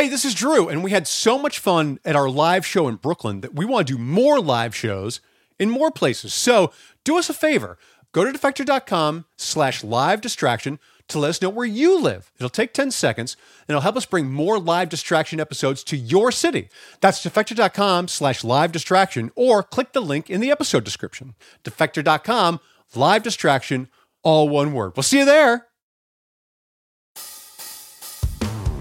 Hey, this is Drew, and we had so much fun at our live show in Brooklyn that we want to do more live shows in more places. So do us a favor. Go to defector.com slash live distraction to let us know where you live. It'll take 10 seconds and it'll help us bring more live distraction episodes to your city. That's defector.com slash live distraction or click the link in the episode description. Defector.com, live distraction, all one word. We'll see you there.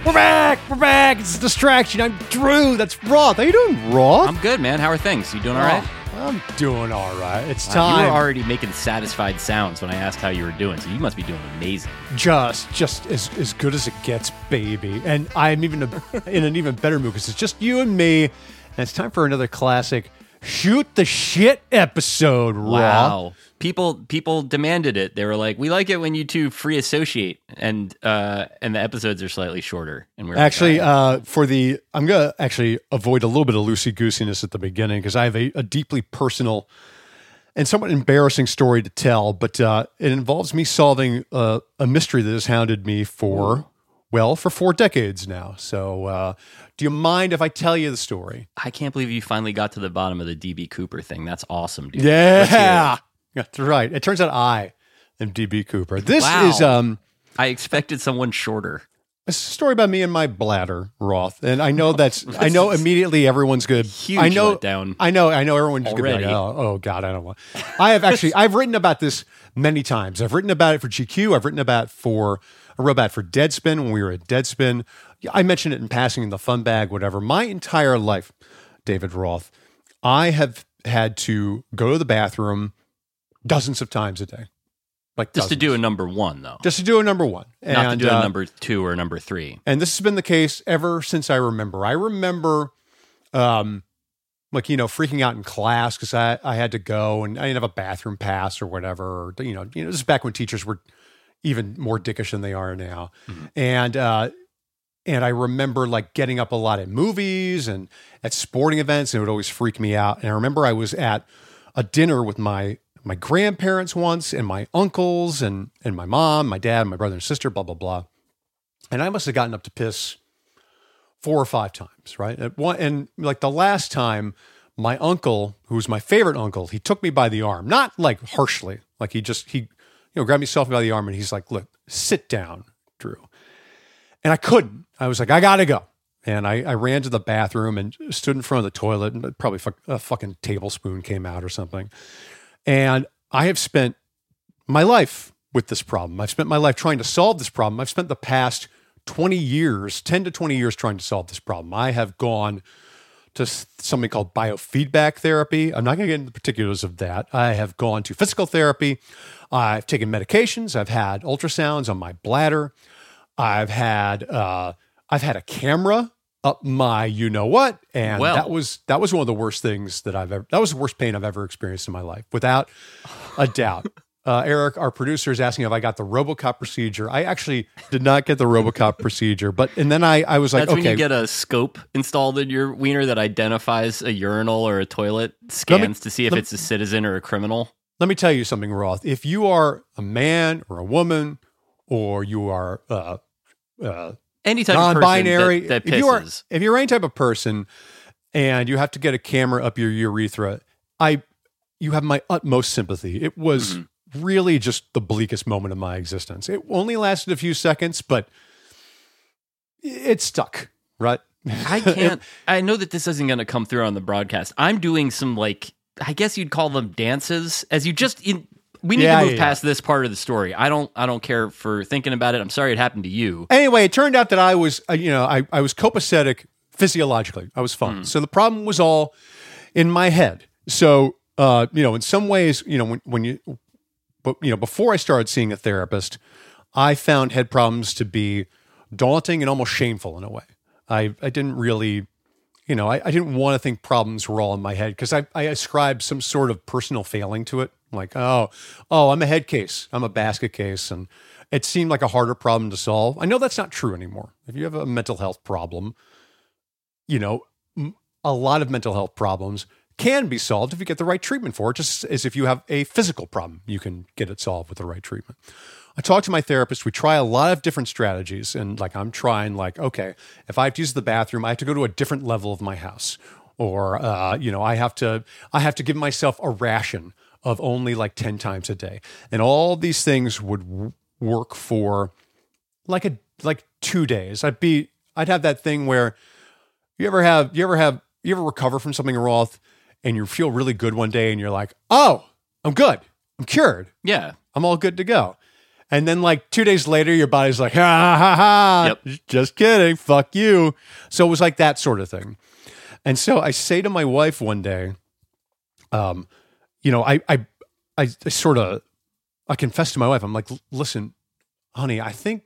We're back. We're back. It's a distraction. I'm Drew. That's Roth. How you doing, Roth? I'm good, man. How are things? You doing all right? I'm doing all right. It's Uh, time. you were already making satisfied sounds when I asked how you were doing, so you must be doing amazing. just just as, as good as it gets, baby. And I'm even a, in an even better mood because it's just you and me. And it's time for another classic shoot the shit episode, Raw. Wow. People people demanded it. They were like, "We like it when you two free associate," and uh, and the episodes are slightly shorter. And we're like, Actually, uh, for the I'm gonna actually avoid a little bit of loosey goosiness at the beginning because I have a, a deeply personal and somewhat embarrassing story to tell, but uh, it involves me solving uh, a mystery that has hounded me for well for four decades now. So, uh, do you mind if I tell you the story? I can't believe you finally got to the bottom of the DB Cooper thing. That's awesome, dude. Yeah. That's right. It turns out I am DB Cooper. This Wow. is um. I expected someone shorter. A story about me and my bladder, Roth, and I know that's. I know immediately everyone's good. Huge I know. letdown. I know. I know everyone's to be like, Already. oh, oh, God, I don't want. I have actually. I've written about this many times. I've written about it for GQ. I've written about it for. I wrote about for Deadspin when we were at Deadspin. I mentioned it in passing in the Funbag, whatever. My entire life, David Roth, I have had to go to the bathroom dozens of times a day, like Just to do a number one, though. just to do a number one, Not to do uh, a number two or number three. and this has been the case ever since I remember. I remember, um, like you know, freaking out in class because I, I had to go and I didn't have a bathroom pass or whatever. Or, you know, you know, this is back when teachers were even more dickish than they are now, and uh, and I remember like getting up a lot at movies and at sporting events, and it would always freak me out. And I remember I was at a dinner with my my grandparents once, and my uncles, and and my mom, my dad, my brother and sister, blah blah blah. And I must have gotten up to piss four or five times, right? At one, and like the last time, my uncle, who was my favorite uncle, he took me by the arm, not like harshly, like he just he, you know, grabbed me by the arm and he's like, "Look, sit down, Drew." And I couldn't. I was like, "I gotta go." And I, I ran to the bathroom and stood in front of the toilet, and probably a fucking tablespoon came out or something. And I have spent my life with this problem. I've spent my life trying to solve this problem. I've spent the past 20 years, 10 to 20 years trying to solve this problem. I have gone to something called biofeedback therapy. I'm not going to get into the particulars of that. I have gone to physical therapy. I've taken medications. I've had ultrasounds on my bladder. I've had uh, I've had a camera up my you know what, and Well. that was that was one of the worst things that I've ever. That was the worst pain I've ever experienced in my life, without a doubt. Uh, Eric, our producer, is asking if I got the RoboCop procedure. I actually did not get the RoboCop procedure, but and then I I was like, That's when okay, you get a scope installed in your wiener that identifies a urinal or a toilet, scans to see if me- it's a citizen or a criminal. let me tell you something, Roth. If you are a man or a woman, or you are uh, uh, Any type of person non-binary, that, that if you are pisses. if you're any type of person, and you have to get a camera up your urethra, I you have my utmost sympathy. It was Mm-hmm. really just the bleakest moment of my existence. It only lasted a few seconds, but it stuck. Right? I can't. I know that this isn't going to come through on the broadcast. I'm doing some like I guess you'd call them dances. As you just in, we need Yeah, to move yeah, past this part of the story. I don't. I don't care for thinking about it. I'm sorry it happened to you. Anyway, it turned out that I was, uh, you know, I, I was copacetic physiologically. I was fine. So the problem was all in my head. So, uh, you know, in some ways, you know, when, when you, but, you know, before I started seeing a therapist, I found head problems to be daunting and almost shameful in a way. I, I didn't really, you know, I, I didn't want to think problems were all in my head because I, I ascribed some sort of personal failing to it. Like, oh, oh, I'm a head case, I'm a basket case. And it seemed like a harder problem to solve. I know that's not true anymore. If you have a mental health problem, you know, a lot of mental health problems can be solved if you get the right treatment for it, just as if you have a physical problem, you can get it solved with the right treatment. I talk to my therapist. We try a lot of different strategies, and like I'm trying, like okay, if I have to use the bathroom, I have to go to a different level of my house, or uh, you know, I have to I have to give myself a ration of only like ten times a day, and all these things would w- work for like a like two days. I'd be I'd have that thing where you ever have you ever have you ever recover from something Roth and you feel really good one day and you're like, oh, I'm good, I'm cured. Yeah. I'm all good to go. And then like two days later, your body's like, ha ha ha, Yep. just kidding, fuck you. So it was like that sort of thing. And so I say to my wife one day, um, you know, I I I, I sort of I confess to my wife, I'm like, listen, honey, I think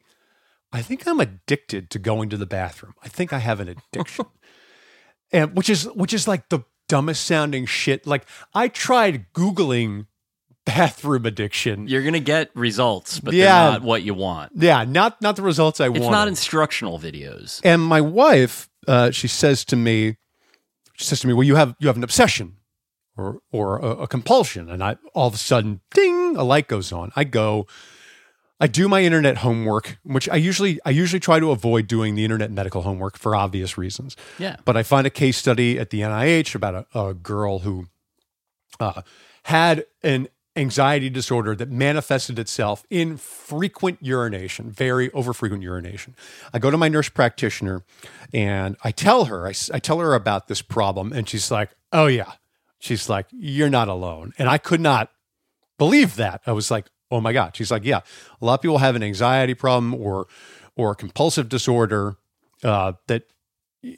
I think I'm addicted to going to the bathroom. I think I have an addiction. and which is which is like the dumbest sounding shit. Like I tried Googling bathroom addiction. You're going to get results, but Yeah. they're not what you want. Yeah, not not the results I want. It's wanted. not instructional videos. and my wife, uh, she says to me, she says to me, "Well, you have you have an obsession, or or a, a compulsion." And I all of a sudden, ding, a light goes on. I go, I do my internet homework, which I usually I usually try to avoid doing the internet medical homework for obvious reasons. Yeah. But I find a case study at the NIH about a, a girl who uh, had an anxiety disorder that manifested itself in frequent urination, very overfrequent urination. I go to my nurse practitioner and I tell her, I tell her about this problem, and she's like, "Oh yeah," she's like, "You're not alone," and I could not believe that. I was like, "Oh my god!" She's like, "Yeah, a lot of people have an anxiety problem or or compulsive disorder uh, that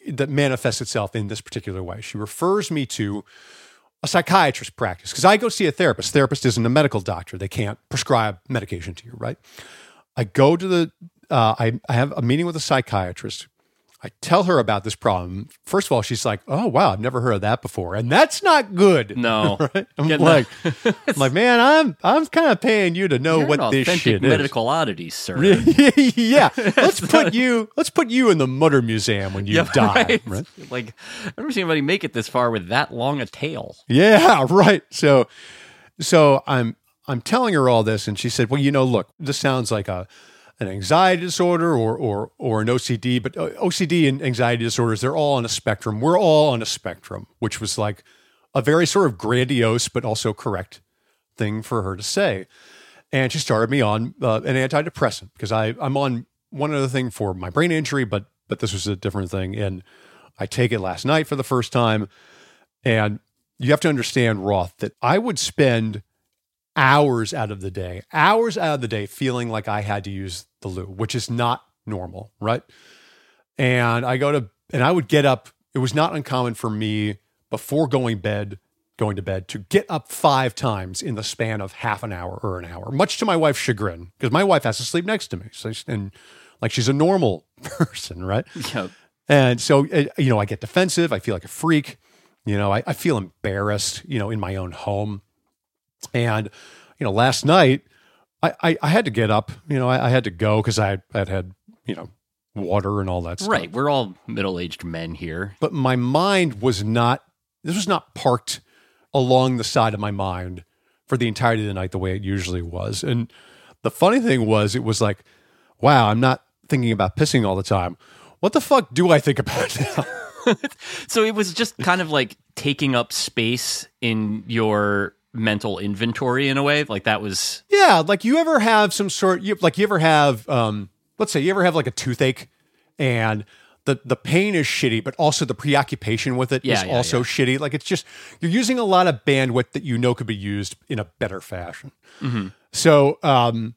that manifests itself in this particular way." She refers me to a psychiatrist practice because I go see a therapist. Therapist isn't a medical doctor; they can't prescribe medication to you, right? I go to the, uh, I, I have a meeting with a psychiatrist. I tell her about this problem. First of all, she's like, "Oh wow, I've never heard of that before," and that's not good. No. right? I'm like, I'm like, man, I'm I'm kind of paying you to know You're what this shit is. medical oddities, sir. yeah, let's put you let's put you in the Mutter Museum when you Yeah, die. right? right? Like, I've never seen anybody make it this far with that long a tail. Yeah, right. So so I'm I'm telling her all this and she said, "Well, you know, look, this sounds like a an anxiety disorder or or or an OCD, but uh, OCD and anxiety disorders, they're all on a spectrum. We're all on a spectrum," which was like a very sort of grandiose but also correct thing for her to say. And she started me on uh, an antidepressant because I I'm on one other thing for my brain injury, but but this was a different thing and I take it last night for the first time and you have to understand, Roth, that I would spend hours out of the day, hours out of the day feeling like I had to use the loo, which is not normal, right? And I go to, and I would get up. It was not uncommon for me before going bed, going to bed, to get up five times in the span of half an hour or an hour, much to my wife's chagrin, because my wife has to sleep next to me. So, and like she's a normal person, right? Yeah. And so, uh, you know, I get defensive. I feel like a freak. You know, I, I feel embarrassed, you know, in my own home. And, you know, last night I, I, I had to get up, you know, I, I had to go because I had had, you know, water and all that stuff. Right. We're all middle aged men here. But my mind was not, this was not parked along the side of my mind for the entirety of the night the way it usually was. And the funny thing was, it was like, wow, I'm not thinking about pissing all the time. What the fuck do I think about now? So it was just kind of like taking up space in your mental inventory in a way. Like that was Yeah, like you ever have some sort you like you ever have um let's say you ever have like a toothache and the the pain is shitty, but also the preoccupation with it is Yeah, yeah, also yeah. shitty. Like it's just you're using a lot of bandwidth that you know could be used in a better fashion. Mhm. So um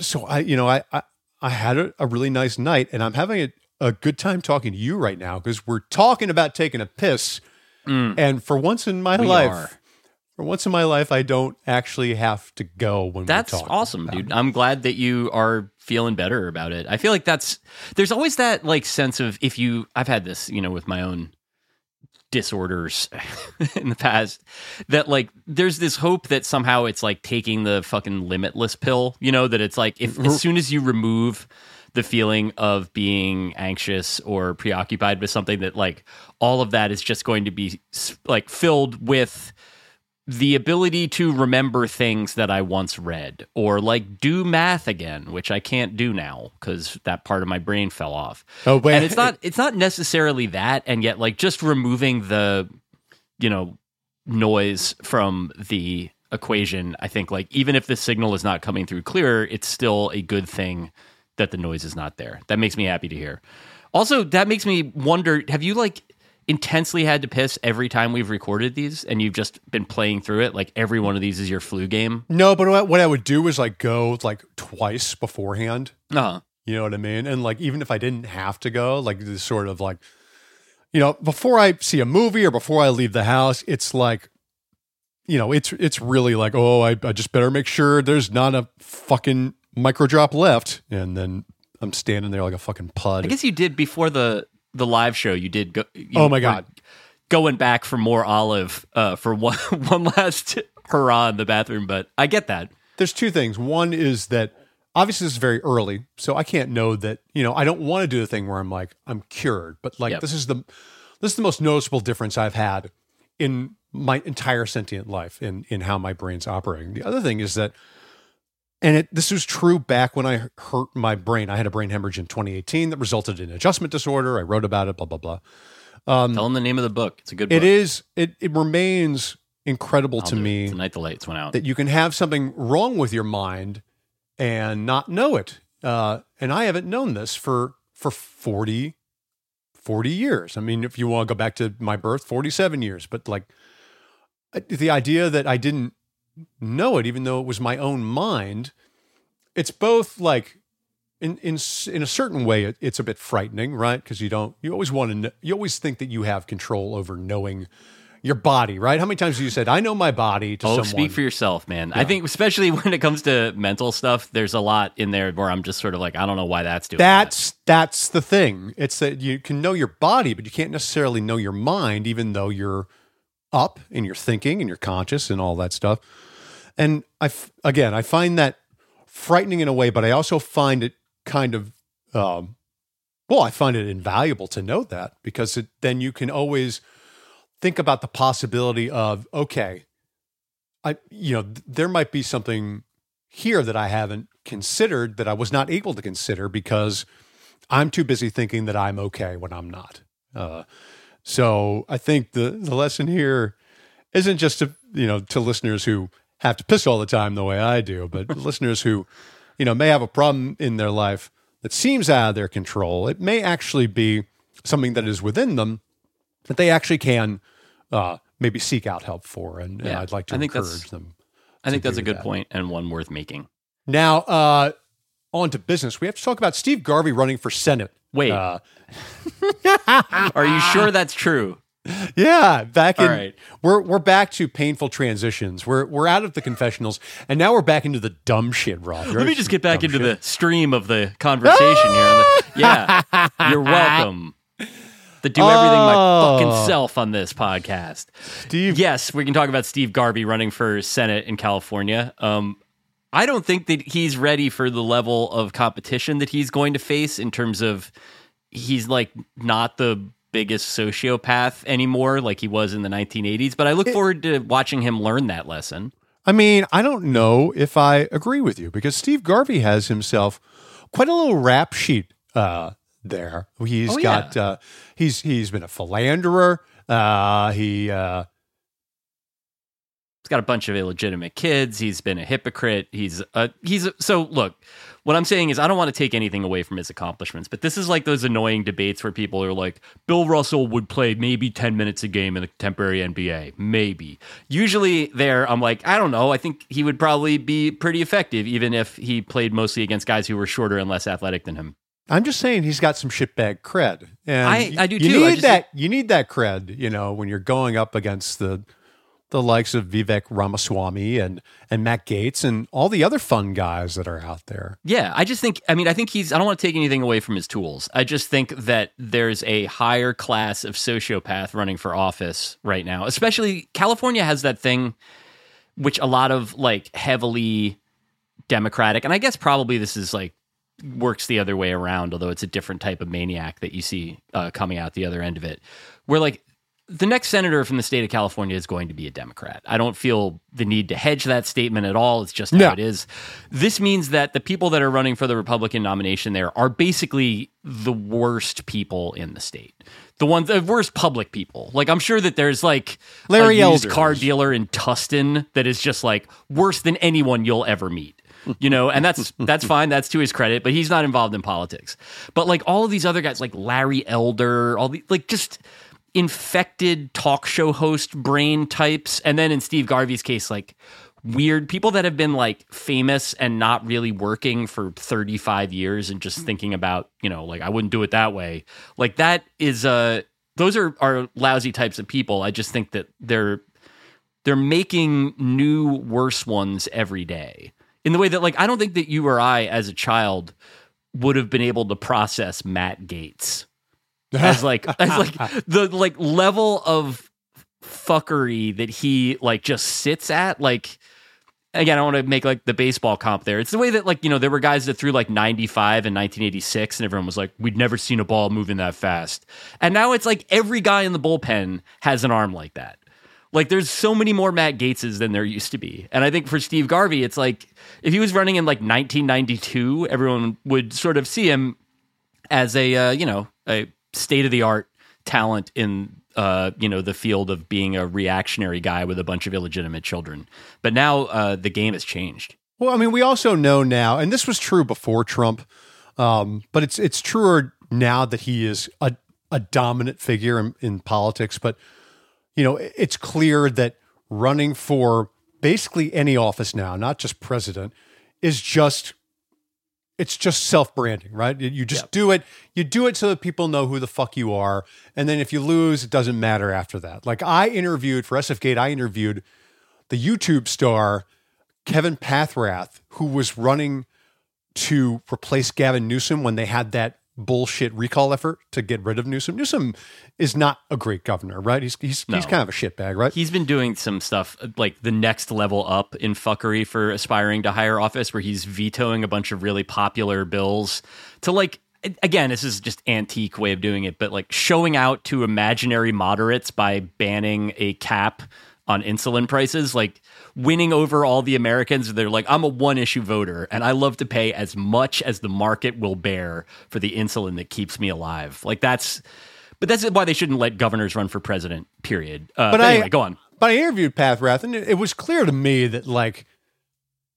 so I you know I I, I had a, a really nice night and I'm having a, a good time talking to you right now because we're talking about taking a piss. And for once in my Mm. We life, are. For once in my life, I don't actually have to go when That's we talk. awesome, dude. I'm glad that you are feeling better about it. I feel like that's there's always that like sense of if you I've had this, you know, with my own disorders in the past that like there's this hope that somehow it's like taking the fucking limitless pill, you know, that it's like if mm-hmm. as soon as you remove the feeling of being anxious or preoccupied with something that like all of that is just going to be like filled with the ability to remember things that I once read or like do math again, which I can't do now because that part of my brain fell off. Oh, wait. And it's not it's not necessarily that, and yet like just removing the you know noise from the equation, I think like even if the signal is not coming through clear, it's still a good thing that the noise is not there. That makes me happy to hear. Also, that makes me wonder, have you like intensely had to piss every time we've recorded these and you've just been playing through it like every one of these is your flu game No, but what what I would do is like go like twice beforehand. uh-huh You know what I mean? And like even if I didn't have to go, like this sort of like, you know, before I see a movie or before I leave the house, it's like, you know, it's it's really like, oh, I, I just better make sure there's not a fucking micro drop left, and then I'm standing there like a fucking pud. i guess you did before the the live show you did go you Oh my God. going back for more olive uh for one one last hurrah in the bathroom but i get that there's two things. One is that obviously this is very early, so I can't know that, you know, I don't want to do the thing where I'm like, I'm cured. But like Yep. this is the this is the most noticeable difference I've had in my entire sentient life in in how my brain's operating. The other thing is that and it this was true back when I hurt my brain. I had a brain hemorrhage in 2018 that resulted in adjustment disorder. I wrote about it, blah, blah, blah. tell them the name of the book it's a good book It is it it remains incredible I'll to do it. me tonight the lights went out that you can have something wrong with your mind and not know it. Uh, and I haven't known this for for 40, 40 years. I mean, if you want to go back to my birth, 47 years. But like the idea that I didn't know it, even though it was my own mind, it's both like in in in a certain way, it, it's a bit frightening, right? Because you don't you always want to know, you always think that you have control over knowing your body, right? How many times have you said, "I know my body"? To Oh, someone? speak for yourself, man. I think especially when it comes to mental stuff, there's a lot in there where I'm just sort of like, I don't know why that's doing that. That's that's the thing. It's that you can know your body, but you can't necessarily know your mind, even though you're up and you're thinking and you're conscious and all that stuff. And I again, I find that frightening in a way, but I also find it kind of um, well, I find it invaluable to know that because it, then you can always think about the possibility of okay, I you know th- there might be something here that I haven't considered that I was not able to consider because I'm too busy thinking that I'm okay when I'm not. Uh, so I think the the lesson here isn't just to you know to listeners who have to piss all the time the way I do, but listeners who you know may have a problem in their life that seems out of their control. It may actually be something that is within them that they actually can uh, maybe seek out help for, and, and I'd like to I encourage them. I think that's a good that. point and one worth making. Now, uh, on to business. We have to talk about Steve Garvey running for Senate. Wait, Uh, are you sure that's true? yeah, back in All right. we're we're back to painful transitions. We're we're out of the confessionals, and now we're back into the dumb shit, Rob. Let me just get back into the stream of the conversation here. Yeah, you're welcome. To do everything my Oh. fucking self on this podcast. Steve. Yes, we can talk about Steve Garvey running for Senate in California. Um, I don't think that he's ready for the level of competition that he's going to face in terms of he's like not the biggest sociopath anymore like he was in the 1980s. But I look forward to watching him learn that lesson. I mean, I don't know if I agree with you because Steve Garvey has himself quite a little rap sheet uh, there. He's Oh, yeah. got uh, he's he's been a philanderer. Uh, he uh, He's got a bunch of illegitimate kids. He's been a hypocrite. He's uh he's so look. What I'm saying is I don't want to take anything away from his accomplishments, but this is like those annoying debates where people are like, Bill Russell would play maybe 10 minutes a game in the contemporary NBA. Maybe. Usually there, I'm like, I don't know. I think he would probably be pretty effective, even if he played mostly against guys who were shorter and less athletic than him. I'm just saying he's got some shitbag cred, and I do you too. I Need just that you need that cred, you know, when you're going up against the the likes of Vivek Ramaswamy and and Matt Gaetz and all the other fun guys that are out there. Yeah, I just think I mean I think he's I don't want to take anything away from his tools. I just think that there's a higher class of sociopath running for office right now. Especially California has that thing which a lot of like heavily democratic and I guess probably this is like works the other way around although it's a different type of maniac that you see uh, coming out the other end of it. Where like the next senator from the state of California is going to be a Democrat. I don't feel the need to hedge that statement at all. It's just how No. it is. This means that the people that are running for the Republican nomination there are basically the worst people in the state. The ones, the worst public people. Like I'm sure that there's like Larry a used Elders. car dealer in Tustin that is just like worse than anyone you'll ever meet. You know, and that's that's fine. That's to his credit, but he's not involved in politics. But like all of these other guys, like Larry Elder, all the like just infected talk show host brain types, and then in Steve Garvey's case, like weird people that have been like famous and not really working for 35 years and just thinking about, you know, like I wouldn't do it that way. Like that is uh those are are lousy types of people. I just think that they're they're making new worse ones every day. In the way that like I don't think that you or I as a child would have been able to process Matt Gaetz as like as like the like level of fuckery that he like just sits at like again, I want to make like the baseball comp there. It's the way that like, you know, there were guys that threw like 95 in 1986 and everyone was like, we'd never seen a ball moving that fast. And now it's like every guy in the bullpen has an arm like that. Like there's so many more Matt Gaetzes than there used to be. And I think for Steve Garvey, it's like if he was running in like 1992, everyone would sort of see him as a uh, you know, a state of the art talent in uh, you know, the field of being a reactionary guy with a bunch of illegitimate children. But now uh, the game has changed. Well, I mean, we also know now, and this was true before Trump, um, but it's it's truer now that he is a, a dominant figure in, in politics. But you know, it's clear that running for basically any office now, not just president, is just it's just self branding, right? You- just Yep. do it. You do it so that people know who the fuck you are, and then if you lose, it doesn't matter after that. Like I interviewed for SF Gate, I interviewed the YouTube star Kevin Paffrath, who was running to replace Gavin Newsom when they had that bullshit recall effort to get rid of Newsom. Newsom is not a great governor, right? He's he's, he's kind of a shitbag, right? He's been doing some stuff like the next level up in fuckery for aspiring to higher office, where he's vetoing a bunch of really popular bills to like. Again, this is just antique way of doing it, but like showing out to imaginary moderates by banning a cap on insulin prices, like winning over all the Americans. They're like, I'm a one issue voter and I love to pay as much as the market will bear for the insulin that keeps me alive. Like that's, but that's why they shouldn't let governors run for president, period. Uh, but, But I- anyway, go on. But I interviewed Paffrath, and it, it was clear to me that like,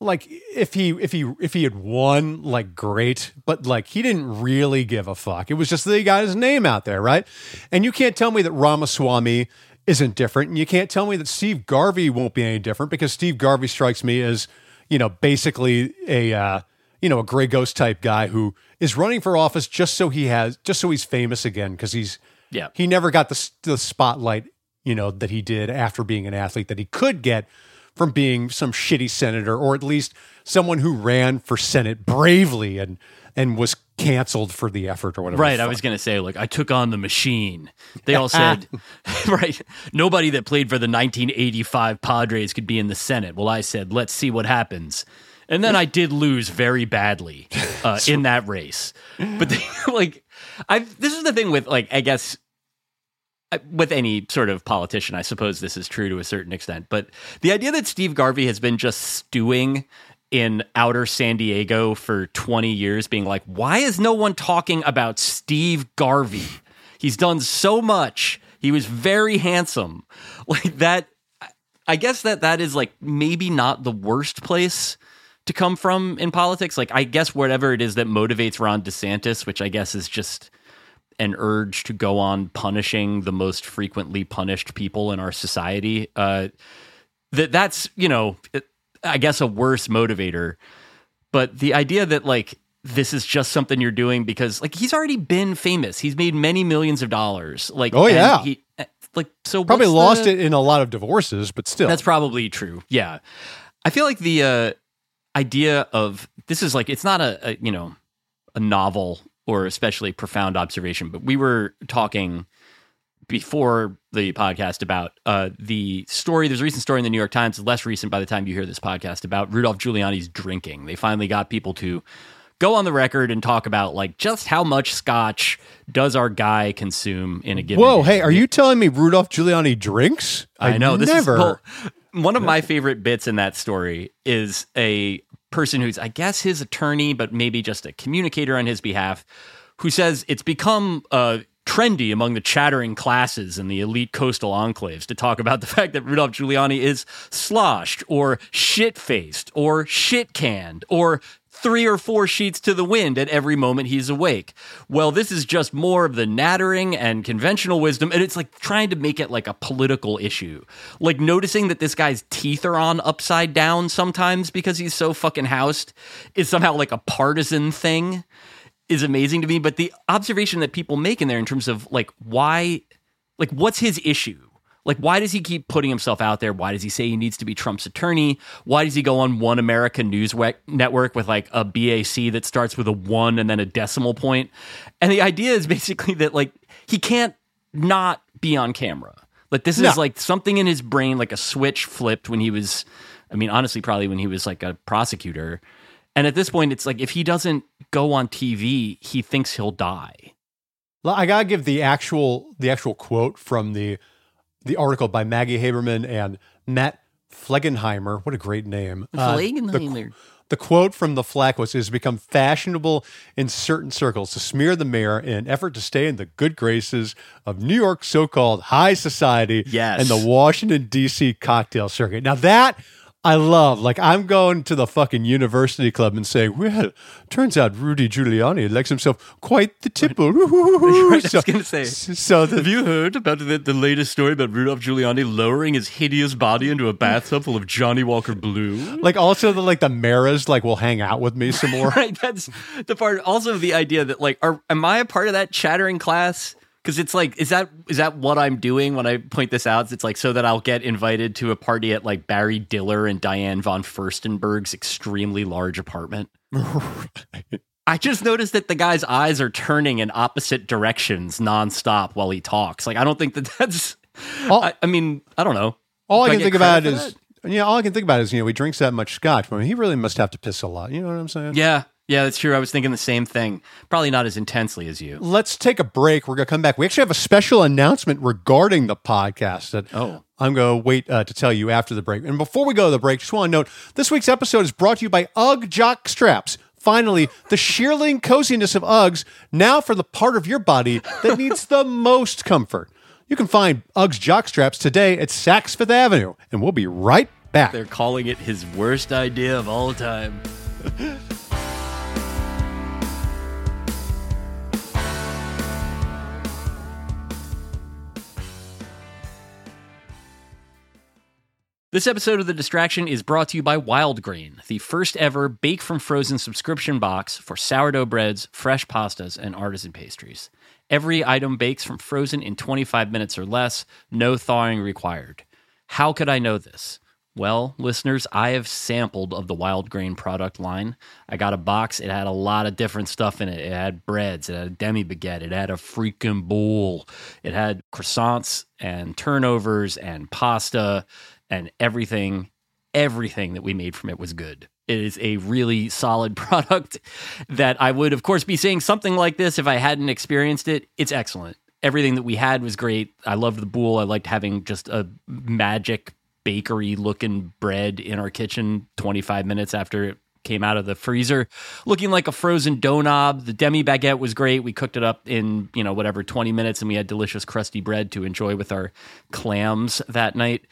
like if he if he if he had won, like great, but like he didn't really give a fuck. It was just that he got his name out there, right? And you can't tell me that Ramaswamy isn't different, and you can't tell me that Steve Garvey won't be any different because Steve Garvey strikes me as you know basically a uh, you know a gray ghost type guy who is running for office just so he has just so he's famous again because he's Yeah. he never got the, the spotlight, you know, that he did after being an athlete that he could get from being some shitty senator or at least someone who ran for Senate bravely and and was canceled for the effort or whatever. Right. I was going to say, like, I took on the machine. They all said, right, nobody that played for the 1985 Padres could be in the Senate. Well, I said, let's see what happens. And then I did lose very badly uh, in that race. But, they, like, I this is the thing with, like, I guess, with any sort of politician, I suppose this is true to a certain extent. But the idea that Steve Garvey has been just stewing in outer San Diego for 20 years, being like, why is no one talking about Steve Garvey? He's done so much. He was very handsome. Like that, I guess that that is like maybe not the worst place to come from in politics. Like, I guess whatever it is that motivates Ron DeSantis, which I guess is just an urge to go on punishing the most frequently punished people in our society. Uh, that that's you know, I guess a worse motivator. But the idea that like this is just something you're doing because like he's already been famous. He's made many millions of dollars. Like Oh, yeah. he like so probably lost the- it in a lot of divorces, but still. that's probably true. Yeah. I feel like the uh, idea of this is like, it's not a, a, you know, a novel or especially profound observation, but we were talking before the podcast about uh, the story. There's a recent story in the New York Times, less recent by the time you hear this podcast, about Rudolph Giuliani's drinking. They finally got people to go on the record and talk about like just how much scotch does our guy consume in a given Whoa, day. hey, are you telling me Rudolph Giuliani drinks? I know this never. is well, one of my favorite bits in that story is a person who's I guess his attorney, but maybe just a communicator on his behalf, who says it's become uh, trendy among the chattering classes in the elite coastal enclaves to talk about the fact that Rudolph Giuliani is sloshed or shit faced or shit canned or three or four sheets to the wind at every moment he's awake. Well, this is just more of the nattering and conventional wisdom, and it's like trying to make it like a political issue. Like noticing that this guy's teeth are on upside down sometimes because he's so fucking housed is somehow like a partisan thing is amazing to me. But the observation that people make in there in terms of like why, like what's his issue? Like, why does he keep putting himself out there? Why does he say he needs to be Trump's attorney? Why does he go on one American news network with like a BAC that starts with a one and then a decimal point? And the idea is basically that like he can't not be on camera. Like, this is No. like something in his brain, like a switch flipped when he was, I mean, honestly, probably when he was like a prosecutor. And at this point, it's like if he doesn't go on TV, he thinks he'll die. Well, I gotta give the actual the actual quote from the the article by Maggie Haberman and Matt Flegenheimer. What a great name. Uh, the, the quote from the Flack was: "It has become fashionable in certain circles to smear the mayor in an effort to stay in the good graces of New York's so-called high society Yes. and the Washington D.C. cocktail circuit." Now that. I love, like, I'm going to the fucking university club and saying, well, turns out Rudy Giuliani likes himself quite the tipple. Right, I so, was gonna say. so the, you heard about the, the latest story about Rudolph Giuliani lowering his hideous body into a bathtub full of Johnny Walker Blue? like also the like the maras like will hang out with me some more. right, that's the part. Also, the idea that like, are am I a part of that chattering class? Because it's like, is that is that what I'm doing when I point this out? It's like so that I'll get invited to a party at like Barry Diller and Diane von Furstenberg's extremely large apartment. I just noticed that the guy's eyes are turning in opposite directions nonstop while he talks. Like, I don't think that that's. All- I, I mean, I don't know. All Do I I can get think about is for yeah, all I can think about is you know he drinks that much scotch. I mean, he really must have to piss a lot. You know what I'm saying? Yeah, yeah, that's true. I was thinking the same thing. Probably not as intensely as you. Let's take a break. We're gonna come back. We actually have a special announcement regarding the podcast that Oh. I'm going to wait uh, to tell you after the break. And before we go to the break, just want to note this week's episode is brought to you by UGG Jock Straps. Finally, the shearling coziness of Uggs, now for the part of your body that needs the most comfort. You can find Uggs Jock Straps today at Saks Fifth Avenue, and we'll be right back. They're calling it his worst idea of all time. This episode of The Distraction is brought to you by Wildgrain, the first ever bake from frozen subscription box for sourdough breads, fresh pastas, and artisan pastries. Every item bakes from frozen in 25 minutes or less, no thawing required. How could I know this? Well, listeners, I have sampled of the Wildgrain product line. I got a box. It had a lot of different stuff in it. It had breads, it had a demi baguette, it had a freaking bowl, it had croissants and turnovers and pasta and everything. Everything that we made from it was good. It is a really solid product that I would, of course, be saying something like this if I hadn't experienced it. It's excellent. Everything that we had was great. I loved the bowl. I liked having just a magic bakery looking bread in our kitchen 25 minutes after it came out of the freezer looking like a frozen dough knob the demi baguette was great we cooked it up in you know whatever 20 minutes and we had delicious crusty bread to enjoy with our clams that night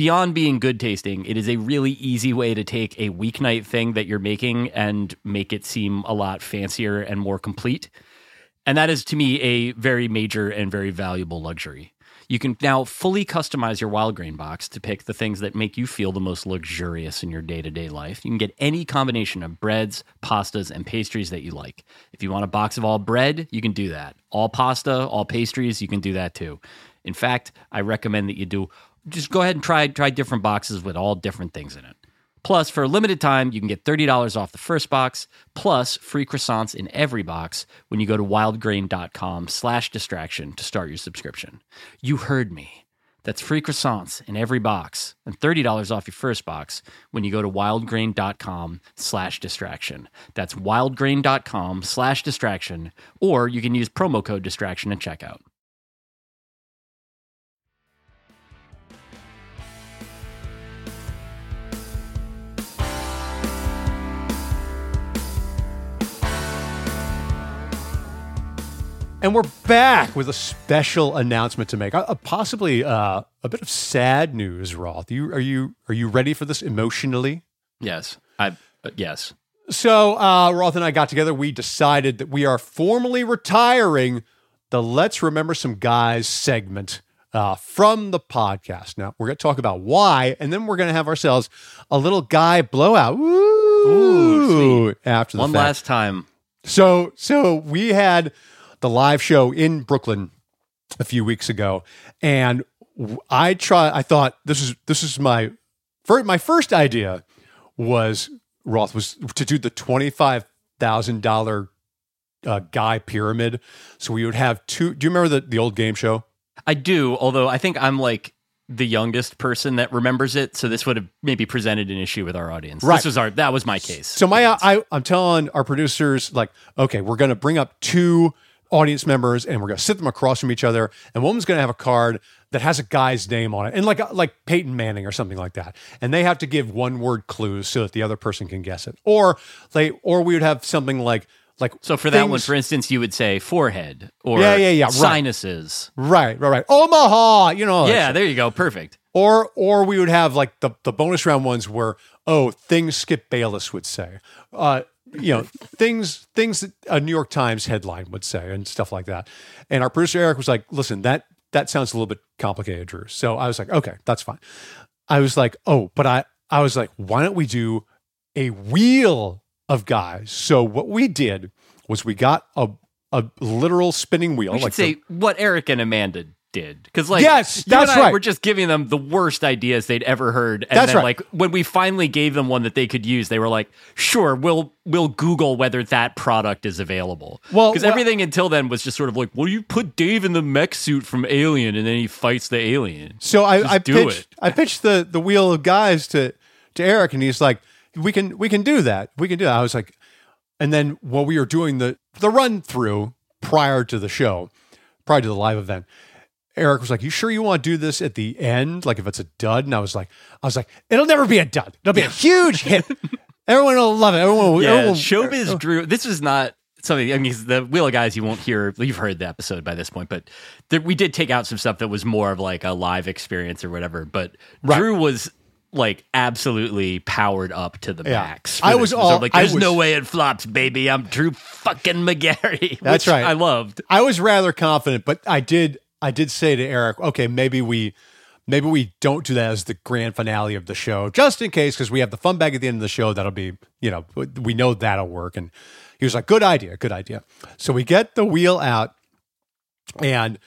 beyond being good tasting it is a really easy way to take a weeknight thing that you're making and make it seem a lot fancier and more complete and that is to me a very major and very valuable luxury. You can now fully customize your Wildgrain box to pick the things that make you feel the most luxurious in your day to day life. You can get any combination of breads, pastas, and pastries that you like. If you want a box of all bread, you can do that. All pasta, all pastries, you can do that too. In fact, I recommend that you do just go ahead and try try different boxes with all different things in it. Plus, for a limited time, you can get $30 off the first box, plus free croissants in every box when you go to wildgrain.com slash distraction to start your subscription. You heard me. That's free croissants in every box and $30 off your first box when you go to wildgrain.com slash distraction. That's wildgrain.com slash distraction, or you can use promo code distraction at checkout. And we're back with a special announcement to make. Uh, possibly uh, a bit of sad news, Roth. You, are you are you ready for this emotionally? Yes. I uh, yes. So uh, Roth and I got together. We decided that we are formally retiring the "Let's Remember Some Guys" segment uh, from the podcast. Now we're going to talk about why, and then we're going to have ourselves a little guy blowout. Woo! Ooh, after the One fact. last time. So so we had the live show in Brooklyn a few weeks ago, and I try. I thought this is this is my first my first idea was Roth was to do the twenty five thousand dollar uh, guy pyramid. So we would have two. Do you remember the the old game show? I do, although I think I'm like the youngest person that remembers it, so this would have maybe presented an issue with our audience. Right. This was our that was my case. So my I I'm telling our producers like, okay, we're going to bring up two audience members and we're going to sit them across from each other and one one's going to have a card that has a guy's name on it and like like Peyton Manning or something like that and they have to give one word clues so that the other person can guess it or they or we would have something like like So for that one, for instance, you would say forehead or Yeah, yeah, yeah, right. sinuses. right right right Omaha you know Yeah, there you go. Perfect. or or we would have like the the bonus round ones where oh things Skip Bayless would say, uh, you know things things that a New York Times headline would say and stuff like that. And our producer Eric was like, listen that that sounds a little bit complicated, Drew. So I was like, okay, that's fine. I was like, oh, but I I was like, why don't we do a wheel of guys? So what we did was we got a a literal spinning wheel, We should like the- say what Eric and Amanda did because, like, Yes, that's right. We're just giving them the worst ideas they'd ever heard, and That's then, right. like, when we finally gave them one that they could use, they were like, "Sure, we'll we'll Google whether that product is available." Well, because well- everything until then was just sort of like, "Well, you put Dave in the mech suit from Alien, and then he fights the alien." So I, Just I do pitched it. I pitched the the wheel of guys to to Eric, and he's like, "We can we can do that. We can do that." I was like, and then while we were doing the the run through prior to the show, prior to the live event, Eric was like, "You sure you want to do this at the end? Like if it's a dud?" And I was like, "I was like, it'll never be a dud. It'll be a huge hit. Everyone will love it. Everyone will." Yeah, everyone Showbiz oh. Drew. This is not something. I mean, the Wheel of Guys you won't hear. You've heard the episode by this point, but there, we did take out some stuff that was more of like a live experience or whatever. But Right. Drew was like absolutely powered up to the Yeah. max. I was all- like, there's no way it flops, baby. I'm Drew fucking Magary. That's right. I loved. I was rather confident, but I did I did say to Eric, okay, maybe we maybe we don't do that as the grand finale of the show, just in case, because we have the Funbag at the end of the show. That'll be, you know, we know that'll work. And he was like, good idea, good idea. So we get the wheel out, and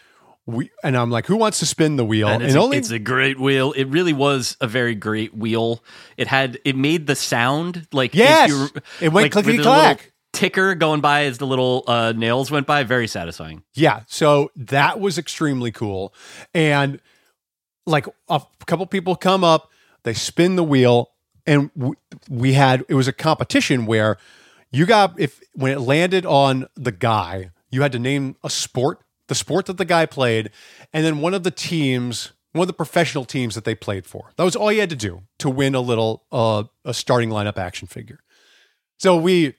we and I'm like, who wants to spin the wheel? And And, it's, a, only it's a great wheel. It really was a very great wheel. It had it made the sound like if Yes! It went like, clickety clack. Ticker going by as the little uh, nails went by, very satisfying. Yeah. So that was extremely cool. And like a couple people come up, they spin the wheel, and w- we had it was a competition where you got if when it landed on the guy, you had to name a sport, the sport that the guy played, and then one of the teams, one of the professional teams that they played for. That was all you had to do to win a little uh, a starting lineup action figure. So we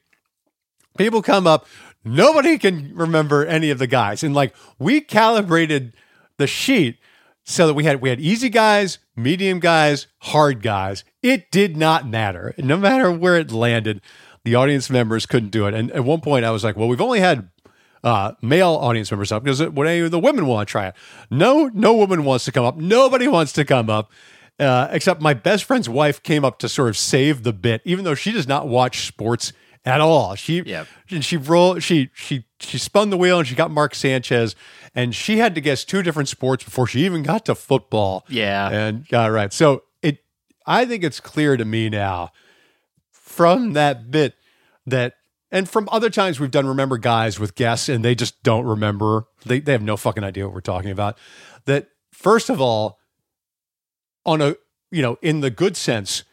people come up nobody can remember any of the guys. And like we calibrated the sheet so that we had we had easy guys medium guys hard guys. It did not matter. No matter where it landed the audience members couldn't do it. And at one point i was like well we've only had uh, male audience members up because would any of the women want to try it. No no woman wants to come up. Nobody wants to come up uh, except my best friend's wife came up to sort of save the bit even though she does not watch sports at all she Yep. and she rolled she she she spun the wheel and she got Mark Sanchez and she had to guess two different sports before she even got to football. Yeah. And got it right. So it I think it's clear to me now from that bit that and from other times we've done remember guys with guests and they just don't remember. They they have no fucking idea what we're talking about. That first of all, on a you know in the good sense,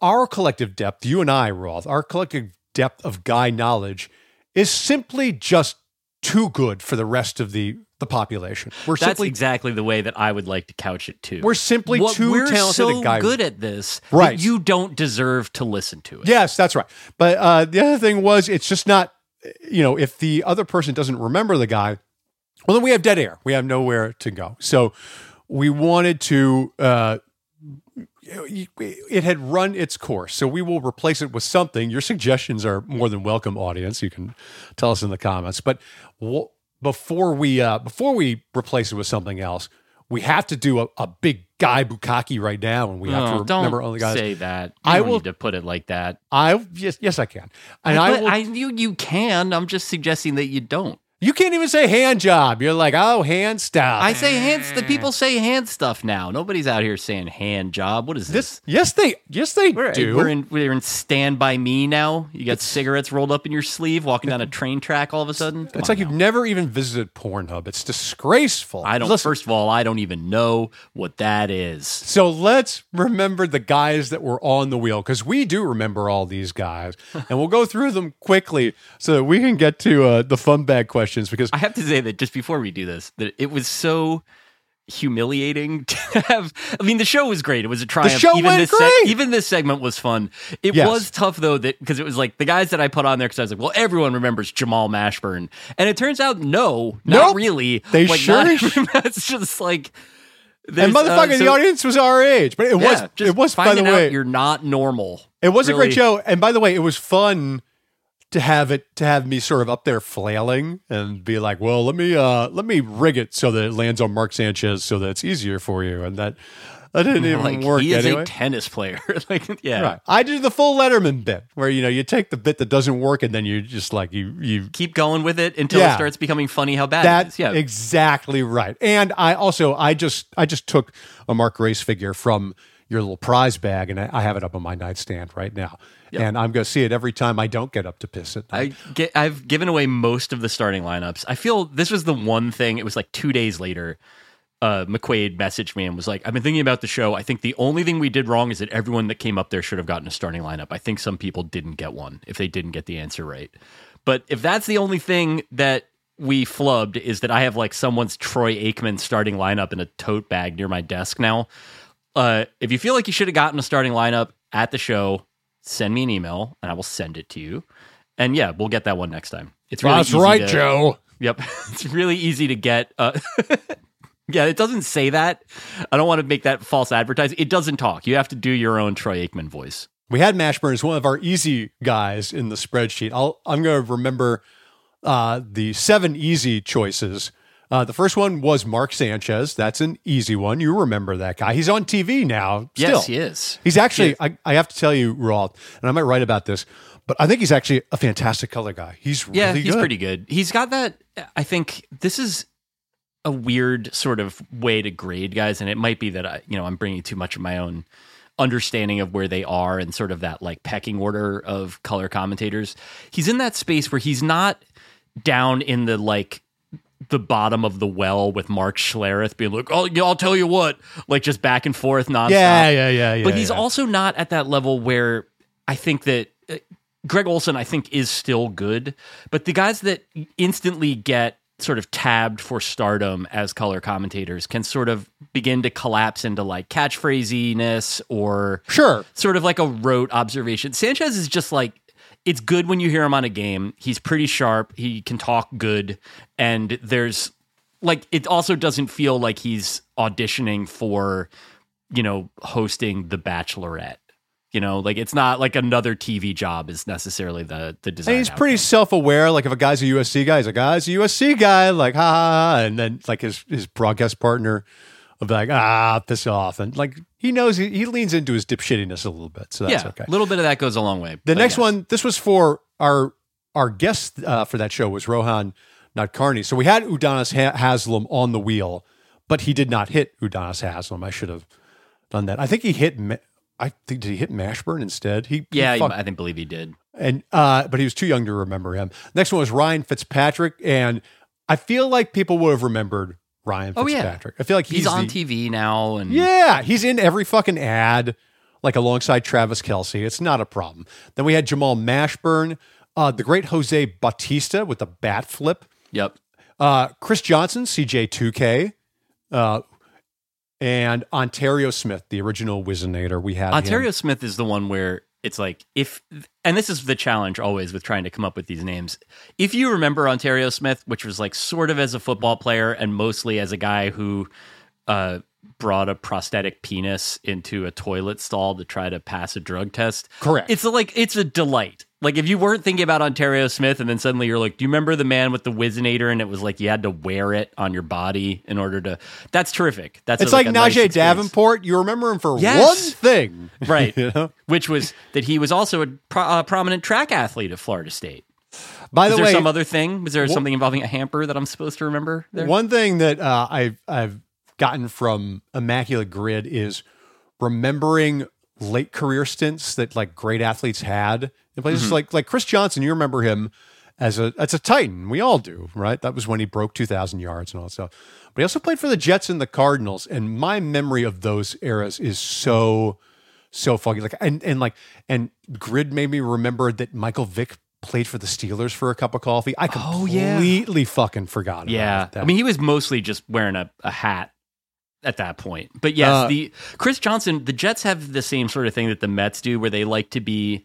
our collective depth, you and I, Roth, our collective depth of guy knowledge is simply just too good for the rest of the the population. We're That's simply exactly the way that I would like to couch it too. we're simply What- too we're talented so guy. good at this Right. you don't deserve to listen to it. Yes, that's right. But uh, the other thing was, it's just not, you know, if the other person doesn't remember the guy, well, then we have dead air. We have nowhere to go. So we wanted to, uh, it had run its course. So we will replace it with something. Your suggestions are more than welcome, audience. You can tell us in the comments. But w- before we, uh, before we replace it with something else, we have to do a, a big guy bukkake right now, and we have Oh, to don't remember only guys. say that. I I will to put it like that. I yes, yes, I can, and I, but will. I you you can. I'm just suggesting that you don't. You can't even say hand job. You're like, oh, hand stuff. I say hand. The people say hand stuff now. Nobody's out here saying hand job. What is this? this. Yes, they. Yes, they We're, do. we're in we're in Stand by Me now. You got cigarettes rolled up in your sleeve, walking down a train track. All of a sudden, Come it's like now. you've never even visited Pornhub. It's disgraceful. I don't. Listen, First of all, I don't even know what that is. so let's remember the guys that were on the wheel because we do remember all these guys, and we'll go through them quickly so that we can get to uh, the fun bag questions because I have to say that just before we do this, that it was so humiliating to have. I mean, the show was great. It was a triumph. The show even went this great. even this segment was fun. It Yes. was tough though that because it was like the guys that I put on there because I was like, well, everyone remembers Jamal Mashburn, and it turns out no, not Nope. really. They like, sure- not It's just like. and there's, uh, motherfucker, the audience was our age, but it yeah, was. It was by the way. you're not normal. It was a great show, and by the way, it was fun to have it to have me sort of up there flailing and be like, "Well, let me uh let me rig it so that it lands on Mark Sanchez so that it's easier for you," and that that didn't even Like work he is anyway. a tennis player. like yeah. right. I do the full Letterman bit where you know you take the bit that doesn't work and then you just like you you Keep going with it until Yeah. it starts becoming funny how bad it that's. Yeah. exactly right. And I also I just I just took a Mark Grace figure from your little prize bag and I, I have it up on my nightstand right now. And I'm going to see it every time I don't get up to piss it. I get, I've given away most of the starting lineups. I feel this was the one thing. It was like two days later. Uh, McQuaid messaged me and was like, "I've been thinking about the show. I think the only thing we did wrong is that everyone that came up there should have gotten a starting lineup. I think some people didn't get one if they didn't get the answer right. But if that's the only thing that we flubbed is that I have like someone's Troy Aikman starting lineup in a tote bag near my desk now. Uh, if you feel like you should have gotten a starting lineup at the show, send me an email and I will send it to you. And yeah, we'll get that one next time. It's really That's right, to- Joe. Yep, it's really easy to get. Uh, yeah, it doesn't say that. I don't want to make that false advertising. It doesn't talk. You have to do your own Troy Aikman voice. We had Mashburn as one of our easy guys in the spreadsheet. I'll, I'm going to remember uh, the seven easy choices. Uh, the first one was Mark Sanchez. That's an easy one. You remember that guy. He's on TV now. Still. Yes, he is. He's actually, I, I have to tell you, Roth, and I might write about this, but I think he's actually a fantastic color guy. He's really Yeah, he's good. pretty good. He's got that. I think this is a weird sort of way to grade guys, and it might be that I, you know, I'm bringing too much of my own understanding of where they are and sort of that like pecking order of color commentators. He's in that space where he's not down in the like the bottom of the well with Mark Schlereth being like, "Oh, I'll tell you what," like just back and forth nonstop. Yeah, yeah, yeah, yeah. but he's yeah. also not at that level where I think that uh, Greg Olsen, I think, is still good. But the guys that instantly get sort of tabbed for stardom as color commentators can sort of begin to collapse into like catchphrasiness or Sure. sort of like a rote observation. Sanchez is just like it's good when you hear him on a game. He's pretty sharp. He can talk good, and there's like it also doesn't feel like he's auditioning for you know hosting The Bachelorette. You know, like it's not like another TV job is necessarily the the design. And he's pretty self aware. Like if a guy's a USC guy, he's like, ah, guy's a USC guy, like ha ha, ha. and then like his his broadcast partner like, ah, piss off, and like he knows he, he leans into his dipshittiness a little bit, so that's yeah, okay. a little bit of that goes a long way. The next yes. one, this was for our our guest uh, for that show was Rohan Nadkarni. So we had Udonis ha- Haslam on the wheel, but he did not hit Udonis Haslam. I should have done that. I think he hit. Ma- I think did he hit Mashburn instead? He he yeah, fucked- I think believe he did. and uh, but he was too young to remember him. Next one was Ryan Fitzpatrick, and I feel like people would have remembered Ryan Oh, yeah. Fitzpatrick. I feel like He's, he's, on the- TV now, and Yeah, he's in every fucking ad, like alongside Travis Kelce. It's not a problem. Then we had Jamal Mashburn, uh, the great Jose Bautista with the bat flip, yep. uh, Chris Johnson, CJ2K, uh, and Onterrio Smith, the original Whizzinator. We had him. Onterrio Smith is the one where it's like if and this is the challenge always with trying to come up with these names. If you remember Onterrio Smith, which was like sort of as a football player and mostly as a guy who uh, brought a prosthetic penis into a toilet stall to try to pass a drug test. Correct. It's like it's a delight. Like if you weren't thinking about Onterrio Smith and then suddenly you're like, do you remember the man with the Whizzinator and it was like you had to wear it on your body in order to That's terrific. That's It's a- like, a nice Najeh experience. Davenport. You remember him for Yes. one thing, Right. you know? Which was that he was also a pro- uh, prominent track athlete at Florida State. By Is the there way, some other thing? Was there something involving a hamper that I'm supposed to remember there? One thing that uh, I've I've gotten from Immaculate Grid is remembering late career stints that like great athletes had in places Mm-hmm. like like Chris Johnson. You remember him as a as a Titan. We all do, right? That was when he broke two thousand yards and all that stuff. But he also played for the Jets and the Cardinals. And my memory of those eras is so so foggy. Like and and like and Grid made me remember that Michael Vick played for the Steelers for a cup of coffee. I Oh, yeah. completely fucking forgot. yeah. that. I mean, he was mostly just wearing a, a hat at that point. But yes, Uh, the Chris Johnson, the Jets have the same sort of thing that the Mets do where they like to be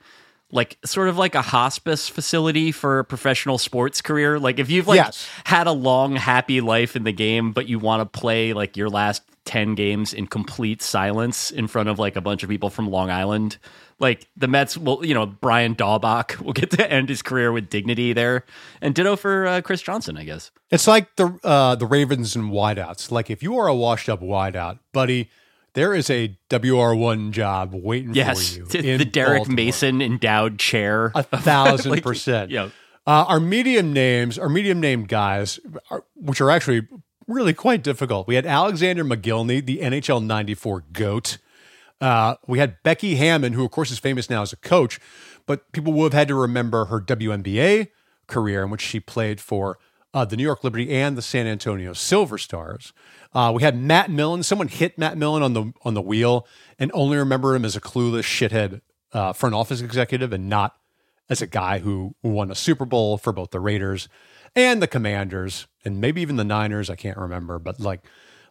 like sort of like a hospice facility for a professional sports career. Like if you've like Yes. had a long happy life in the game but you want to play like your last 10 games in complete silence in front of like a bunch of people from Long Island, like the Mets will, you know, Brian Daubach will get to end his career with dignity there. And ditto for uh, Chris Johnson, I guess. It's like the uh, the Ravens and wideouts. Like if you are a washed up wideout, buddy, there is a WR one job waiting Yes, for you. in the Derrick Baltimore. Mason endowed chair. a thousand Like, percent. yeah. Uh, our medium names, our medium named guys, are, which are actually really quite difficult. We had Alexander Mogilny, the NHL '94 goat. Uh, we had Becky Hammon, who of course is famous now as a coach, but people will have had to remember her WNBA career in which she played for uh, the New York Liberty and the San Antonio Silver Stars. Uh, we had Matt Millen. Someone hit Matt Millen on the on the wheel and only remember him as a clueless shithead uh, front office executive and not as a guy who won a Super Bowl for both the Raiders and the Commanders and maybe even the Niners. I can't remember, but like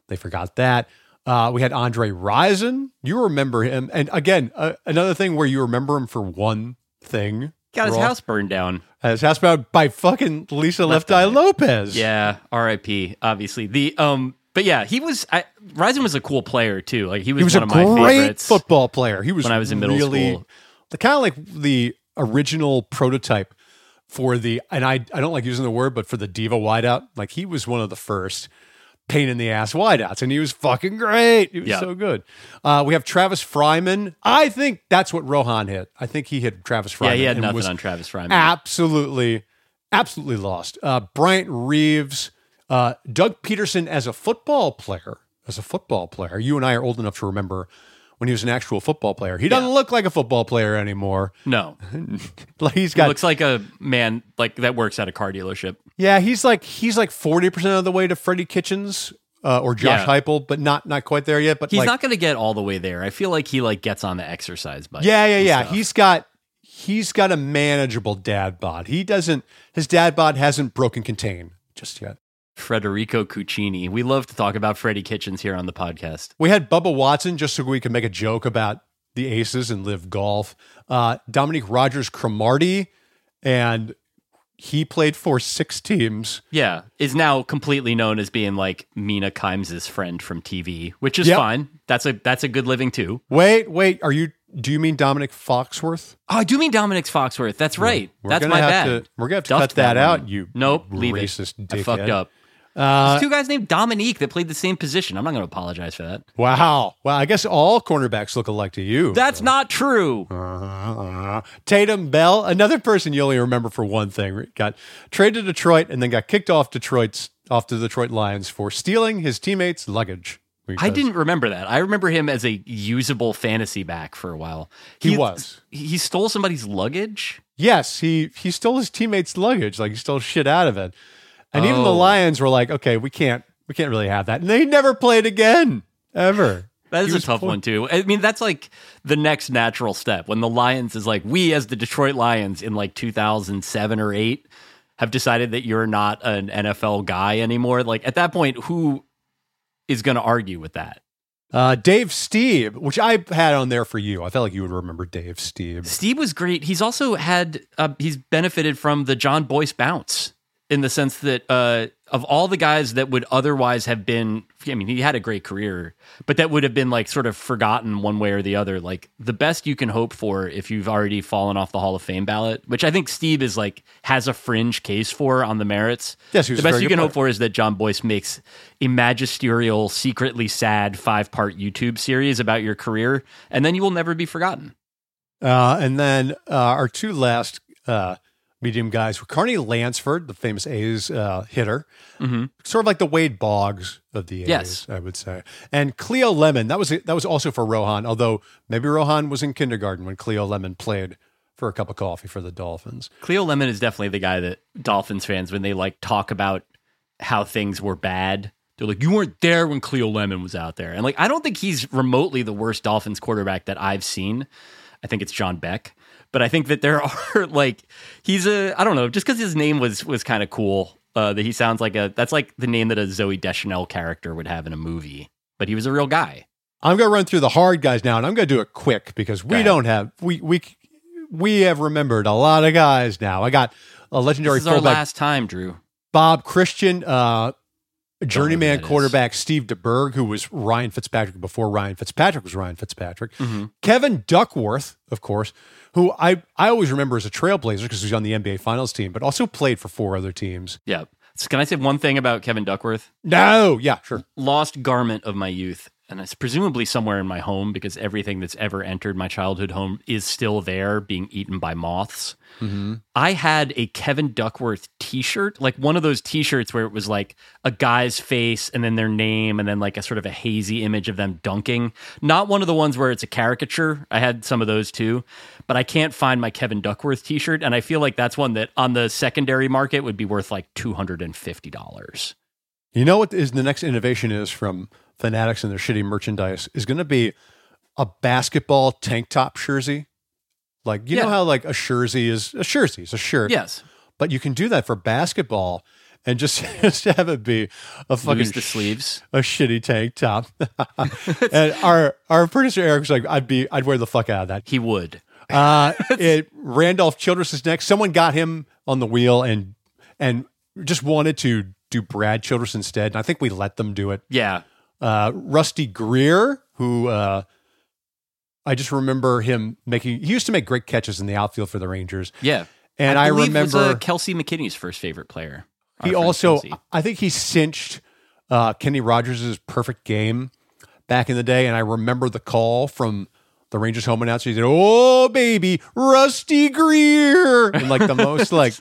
they forgot that. Uh, we had Andre Rison. You remember him. And again, uh, another thing where you remember him for one thing. Got his Raw. house burned down. Uh, His house bound by fucking Lisa Left Eye Lopez. Yeah, R.I.P. Obviously, the um, but yeah, he was. I, Rison was a cool player too. Like he was, He was one of my great favorites. football player. He was when I was in middle really, school. The kind of like the original prototype for the and I I don't like using the word, but for the diva wideout. Like he was one of the first pain in the ass wideouts, and he was fucking great. He was Yeah. so good. Uh, we have Travis Fryman. I think that's what Rohan hit. I think he hit Travis Fryman. Yeah, he had nothing on Travis Fryman. absolutely, absolutely lost. Uh, Bryant Reeves, uh, Doug Pederson as a football player, as a football player. You and I are old enough to remember when he was an actual football player. He doesn't look like a football player anymore. no, Like he's he got, looks like a man like that works at a car dealership. yeah, he's like he's like forty percent of the way to Freddie Kitchens uh, or Josh Yeah. Heupel, but not not quite there yet. But He's like, not going to get all the way there. I feel like he like gets on the exercise bike. Yeah, yeah, yeah. stuff. He's got he's got a manageable dad bod. He doesn't his dad bod hasn't broken contain just yet. Federico Cuccini. We love to talk about Freddie Kitchens here on the podcast. We had Bubba Watson just so we could make a joke about the Aces and live golf. Uh, Dominique Rodgers Cromartie, and he played for six teams. Yeah, is now completely known as being like Mina Kimes' friend from TV, which is Yep. fine. That's a that's a good living too. Wait, wait, are you? Do you mean Domonique Foxworth? Oh, I do mean Domonique Foxworth. That's right. We're That's my bad. To, we're gonna have to Duffed cut that, out. You nope, leave racist it. dickhead. I fucked up. Uh, There's two guys named Dominique that played the same position. I'm not going to apologize for that. wow. Well, I guess all cornerbacks look alike to you. That's not true. Uh, Tatum Bell, another person you only remember for one thing, got traded to Detroit and then got kicked off Detroit's off to the Detroit Lions for stealing his teammates' luggage. I didn't remember that. I remember him as a usable fantasy back for a while. He was. He stole somebody's luggage. Yes, he he stole his teammates' luggage, like he stole shit out of it. And even the Oh. Lions were like, okay, we can't We can't really have that. And they never played again, ever. That is a tough point- one too. I mean, that's like the next natural step when the Lions is like we as the Detroit Lions in like 2007 or 8 have decided that you're not an NFL guy anymore. Like at that point, who is going to argue with that? Uh, Dave Stieb, which I had on there for you. I felt like you would remember Dave Stieb. Stieb was great. He's also had uh, he's benefited from the Jon Bois bounce in the sense that uh, of all the guys that would otherwise have been, I mean, he had a great career, but that would have been like sort of forgotten one way or the other. Like the best you can hope for if you've already fallen off the Hall of Fame ballot, which I think Stieb is like has a fringe case for on the merits. Yes, the best you can hope for is that Jon Bois makes a magisterial, secretly sad five part YouTube series about your career, and then you will never be forgotten. Uh, and then uh, our two last uh, medium guys were Carney Lansford, the famous A's uh, hitter, Mhm. sort of like the Wade Boggs of the A's, Yes. I would say. And Cleo Lemon, that was that was also for Rohan, although maybe Rohan was in kindergarten when Cleo Lemon played for a cup of coffee for the Dolphins. Cleo Lemon is definitely the guy that Dolphins fans, when they like talk about how things were bad, they're like, "You weren't there when Cleo Lemon was out there," and like, I don't think he's remotely the worst Dolphins quarterback that I've seen. I think it's John Beck, but I think that there are like he's a I don't know just because his name was was kind of cool. Uh, that he sounds like a that's like the name that a Zooey Deschanel character would have in a movie, but he was a real guy. I'm going to run through the hard guys now, and I'm going to do it quick because we don't have we we we have remembered a lot of guys now. I got a legendary This is our last time, Drew. Bob Christian, uh, journeyman quarterback Steve DeBerg, who was Ryan Fitzpatrick before Ryan Fitzpatrick was Ryan Fitzpatrick. Mhm. Kevin Duckworth, of course, who I, I always remember as a trailblazer because he was on the NBA Finals team, but also played for four other teams. Yeah. So can I say one thing about Kevin Duckworth? No, yeah, sure. lost garment of my youth and it's presumably somewhere in my home because everything that's ever entered my childhood home is still there being eaten by moths. Mm-hmm. I had a kevin duckworth t-shirt like one of those t-shirts where it was like a guy's face and then their name and then like a sort of a hazy image of them dunking. Not one of the ones where it's a caricature. I had some of those too but i can't find my kevin duckworth t-shirt. And i feel like that's one that on the secondary market would be worth like $250 You know what is the next innovation is from Fanatics and their shitty merchandise is going to be a basketball tank top jersey. Like you know how like a jersey is a jersey, is a shirt. yes but you can do that for basketball and just, just have it be a fucking lose the sleeves a shitty tank top. and our our producer Eric was like, I'd be I'd wear the fuck out of that. he would Uh, it Randolph Childress is next. Someone got him on the wheel and and just wanted to do Brad Childress instead, and I think we let them do it. yeah Uh, Rusty Greer, who uh, I just remember him making. He used to make great catches in the outfield for the Rangers, Yeah. and I, believe remember was, uh, Kelsey McKinney's first favorite player. He also, Kelsey. I think he cinched uh, Kenny Rogers' perfect game back in the day. And I remember the call from the Rangers home announcer. He said, Oh, baby, Rusty Greer. And like the most like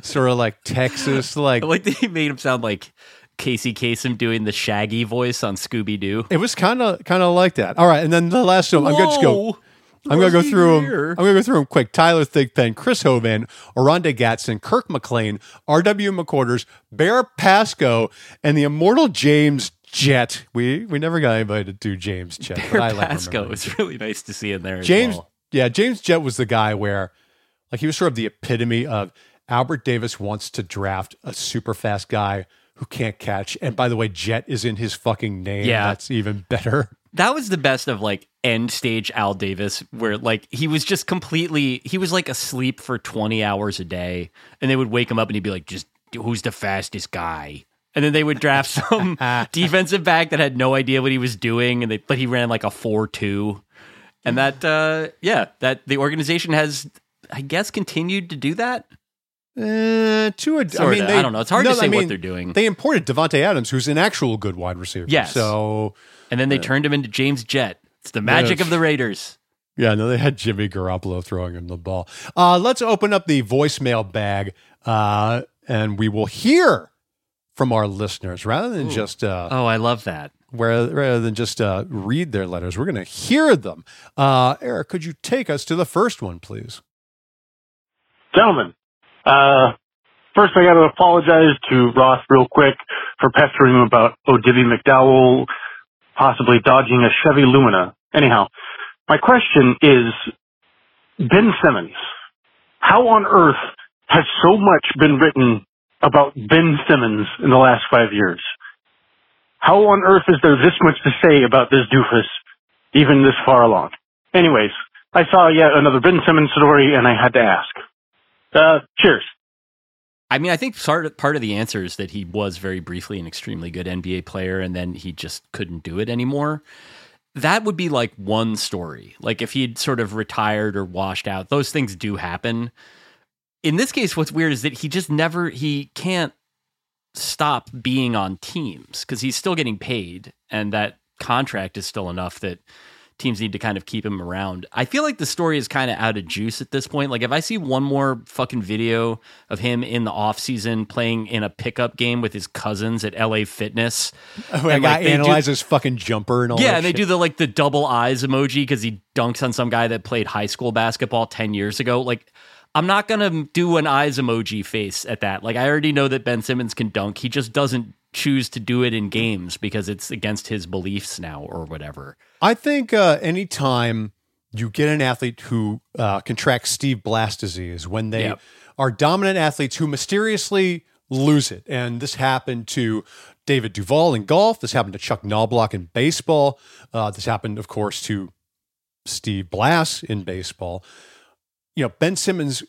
sort of like Texas, like I like they made him sound like Casey Kasem doing the Shaggy voice on Scooby Doo. it was kind of kind of like that. All right. And then the last one, I'm going to just go. I'm going to go through them. I'm going to go through them quick. Tyler Thigpen, Chris Hovan, Oronde Gadsden, Kirk McLean, R.W. McQuarters, Bear Pascoe, and the immortal James Jett. We we never got anybody to do James Jett. but I like Pascoe was really nice to see in there. as James, well. yeah, James Jett was the guy where, like, he was sort of the epitome of Albert Davis wants to draft a super fast guy who can't catch. And by the way, Jet is in his fucking name. Yeah. that's even better. That was the best of like end stage Al Davis, where like he was just completely, he was like asleep for 20 hours a day. And they would wake him up and he'd be like, just who's the fastest guy? And then they would draft some defensive back that had no idea what he was doing. And they, but he ran like a 4 2. And that, uh, yeah, that the organization has, I guess, continued to do that. Uh, to a, I Sorta. mean, they, I don't know. It's hard to say I what they're doing. They imported Davante Adams, who's an actual good wide receiver. Yes. So And then they turned him into James Jett. It's the magic Yes. of the Raiders. yeah, no, they had Jimmy Garoppolo throwing him the ball. Uh, let's open up the voicemail bag, uh, and we will hear from our listeners rather than just uh, Oh, I love that. where, rather than just uh, read their letters. We're going to hear them. Uh, Eric, could you take us to the first one, please? Gentlemen, uh, First, I got to apologize to Ross real quick for pestering him about O'Dibbie McDowell possibly dodging a Chevy Lumina. Anyhow, my question is, Ben Simmons, how on earth has so much been written about Ben Simmons in the last five years? How on earth is there this much to say about this doofus, even this far along? Anyways, I saw yet another Ben Simmons story and I had to ask. Uh, cheers. I mean, I think part of, part of the answer is that he was very briefly an extremely good NBA player and then he just couldn't do it anymore. That would be like one story. Like if he'd sort of retired or washed out, those things do happen. In this case, what's weird is that he just never, he can't stop being on teams because he's still getting paid and that contract is still enough that teams need to kind of keep him around. I feel like the story is kind of out of juice at this point. Like if I see one more fucking video of him in the off season playing in a pickup game with his cousins at LA Fitness, oh, and like, analyze his fucking jumper and all. Yeah, and they do the like the double eyes emoji because he dunks on some guy that played high school basketball ten years ago. Like. I'm not gonna do an eyes emoji face at that. Like I already know that Ben Simmons can dunk. He just doesn't choose to do it in games because it's against his beliefs now or whatever. I think uh, anytime you get an athlete who uh, contracts Steve Blass disease, when they yep. are dominant athletes who mysteriously lose it, and this happened to David Duval in golf, this happened to Chuck Knobloch in baseball, uh, this happened, of course, to Steve Blass in baseball. You know, Ben Simmons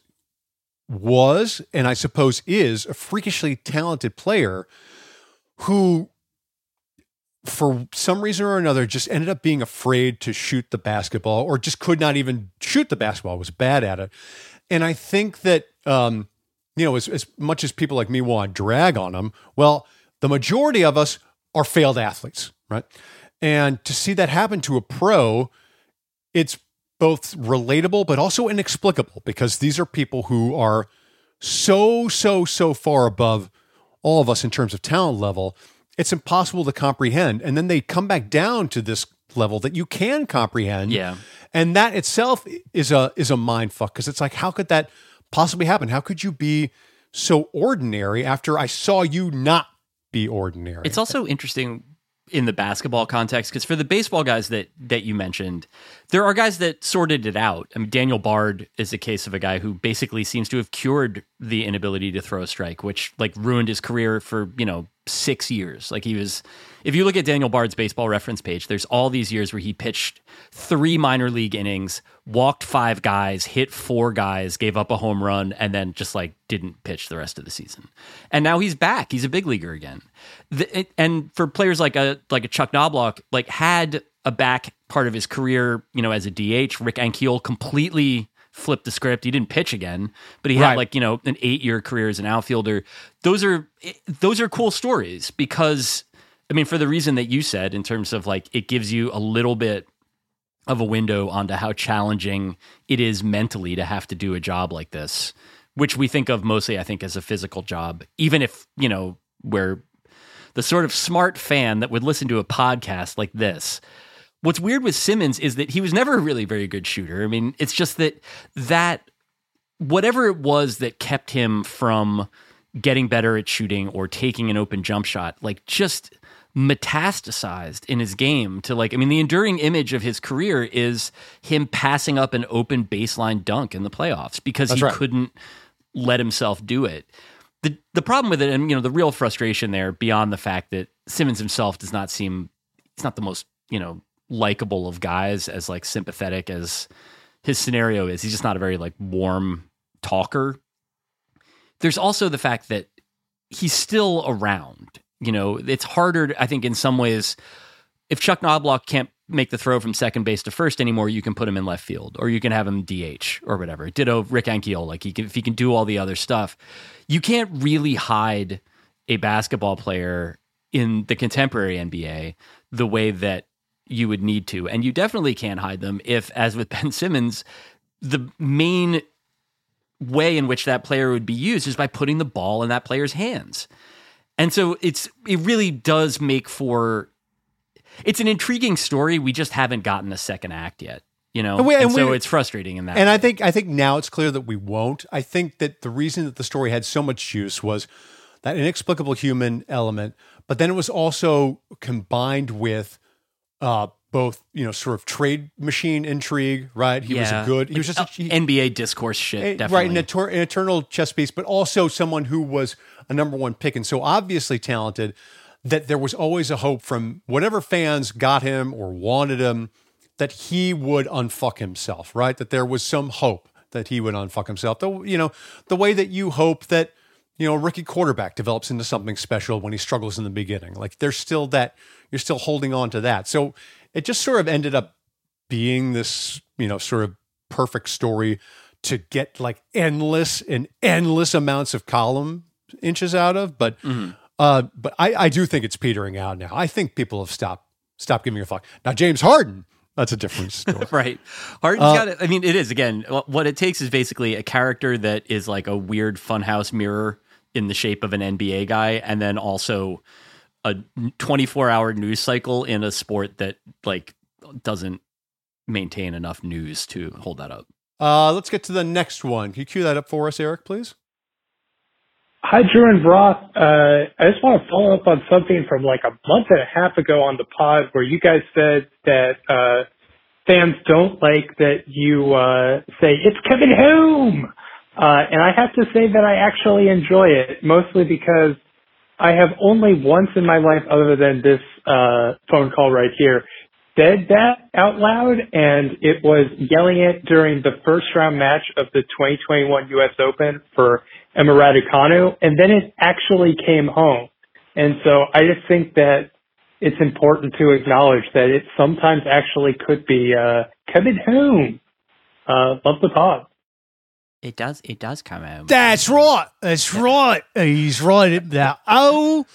was, and I suppose is, a freakishly talented player who for some reason or another just ended up being afraid to shoot the basketball or just could not even shoot the basketball was bad at it. And i think that um, you know as, as much as people like me want to drag on them well the majority of us are failed athletes right? And to see that happen to a pro it's both relatable but also inexplicable because these are people who are so so so far above all of us in terms of talent level, it's impossible to comprehend. And then they come back down to this level that you can comprehend. Yeah. And that itself is a is a mind fuck because it's like, how could that possibly happen? How could you be so ordinary after I saw you not be ordinary? It's also interesting in the basketball context because for the baseball guys that that you mentioned there are guys that sorted it out. I mean daniel bard is a case of a guy who basically seems to have cured the inability to throw a strike which like ruined his career for you know six years like he was if you look at Daniel Bard's baseball reference page, there's all these years where he pitched three minor league innings, walked five guys, hit four guys, gave up a home run, and then just like didn't pitch the rest of the season. And now he's back. He's a big leaguer again. The, it, and for players like a like a Chuck Knobloch, like had a back part of his career, you know, as a DH, Rick Ankiel completely flipped the script. He didn't pitch again, but he had like, you know, an 8-year career as an outfielder. Those are those are cool stories because I mean, for the reason that you said, in terms of like it gives you a little bit of a window onto how challenging it is mentally to have to do a job like this, which we think of mostly, I think, as a physical job, even if, you know, we're the sort of smart fan that would listen to a podcast like this. What's weird with Simmons is that he was never a really very good shooter. I mean, it's just that that whatever it was that kept him from getting better at shooting or taking an open jump shot, like just metastasized in his game to like I mean the enduring image of his career is him passing up an open baseline dunk in the playoffs because That's he right. couldn't let himself do it. The the problem with it and you know the real frustration there beyond the fact that Simmons himself does not seem he's not the most, you know, likable of guys as like sympathetic as his scenario is. He's just not a very like warm talker. There's also the fact that he's still around you know, it's harder, I think, in some ways. If Chuck Knobloch can't make the throw from second base to first anymore, you can put him in left field or you can have him DH or whatever. Ditto Rick Ankiel, like he can, if he can do all the other stuff, you can't really hide a basketball player in the contemporary NBA the way that you would need to. And you definitely can't hide them if, as with Ben Simmons, the main way in which that player would be used is by putting the ball in that player's hands. And so it's it really does make for it's an intriguing story. We just haven't gotten a second act yet. you know, And we- and, and so we- it's frustrating in that. And way. I think I think now it's clear that we won't. I think that the reason that the story had so much juice was that inexplicable human element, but then it was also combined with uh, both, you know, sort of trade machine intrigue. Right? He was a good. He was just a, he- NBA discourse shit. Definitely. right, an, an eternal chess piece, but also someone who was a number one pick and so obviously talented that there was always a hope from whatever fans got him or wanted him that he would unfuck himself, right? That there was some hope that he would unfuck himself. The, you know, the way that you hope that, you know, a rookie quarterback develops into something special when he struggles in the beginning. Like there's still that, you're still holding on to that. So it just sort of ended up being this, you know, sort of perfect story to get like endless and endless amounts of column inches out of. But uh, but I, I do think it's petering out now. I think people have stopped stopped giving a fuck. Now James Harden, that's a different story. right. Harden's Uh, got it. I mean, it is again. What it takes is basically a character that is like a weird funhouse mirror in the shape of an NBA guy, and then also a 24 hour news cycle in a sport that like doesn't maintain enough news to hold that up. uh, let's get to the next one. Can you cue that up for us, Eric, please? Hi, Drew and Roth. Uh, I just want to follow up on something from like a month and a half ago on the pod where you guys said that uh, fans don't like that you uh, say, it's coming home. Uh, and I have to say that I actually enjoy it, mostly because I have only once in my life, other than this uh, phone call right here, said that out loud, and it was yelling it during the first round match of the 2021 U.S. Open for Emma Raducanu, and then it actually came home. And so I just think that it's important to acknowledge that it sometimes actually could be uh, coming home. Uh, love the pod. It does. It does come out. That's right. That's right. He's right. The old,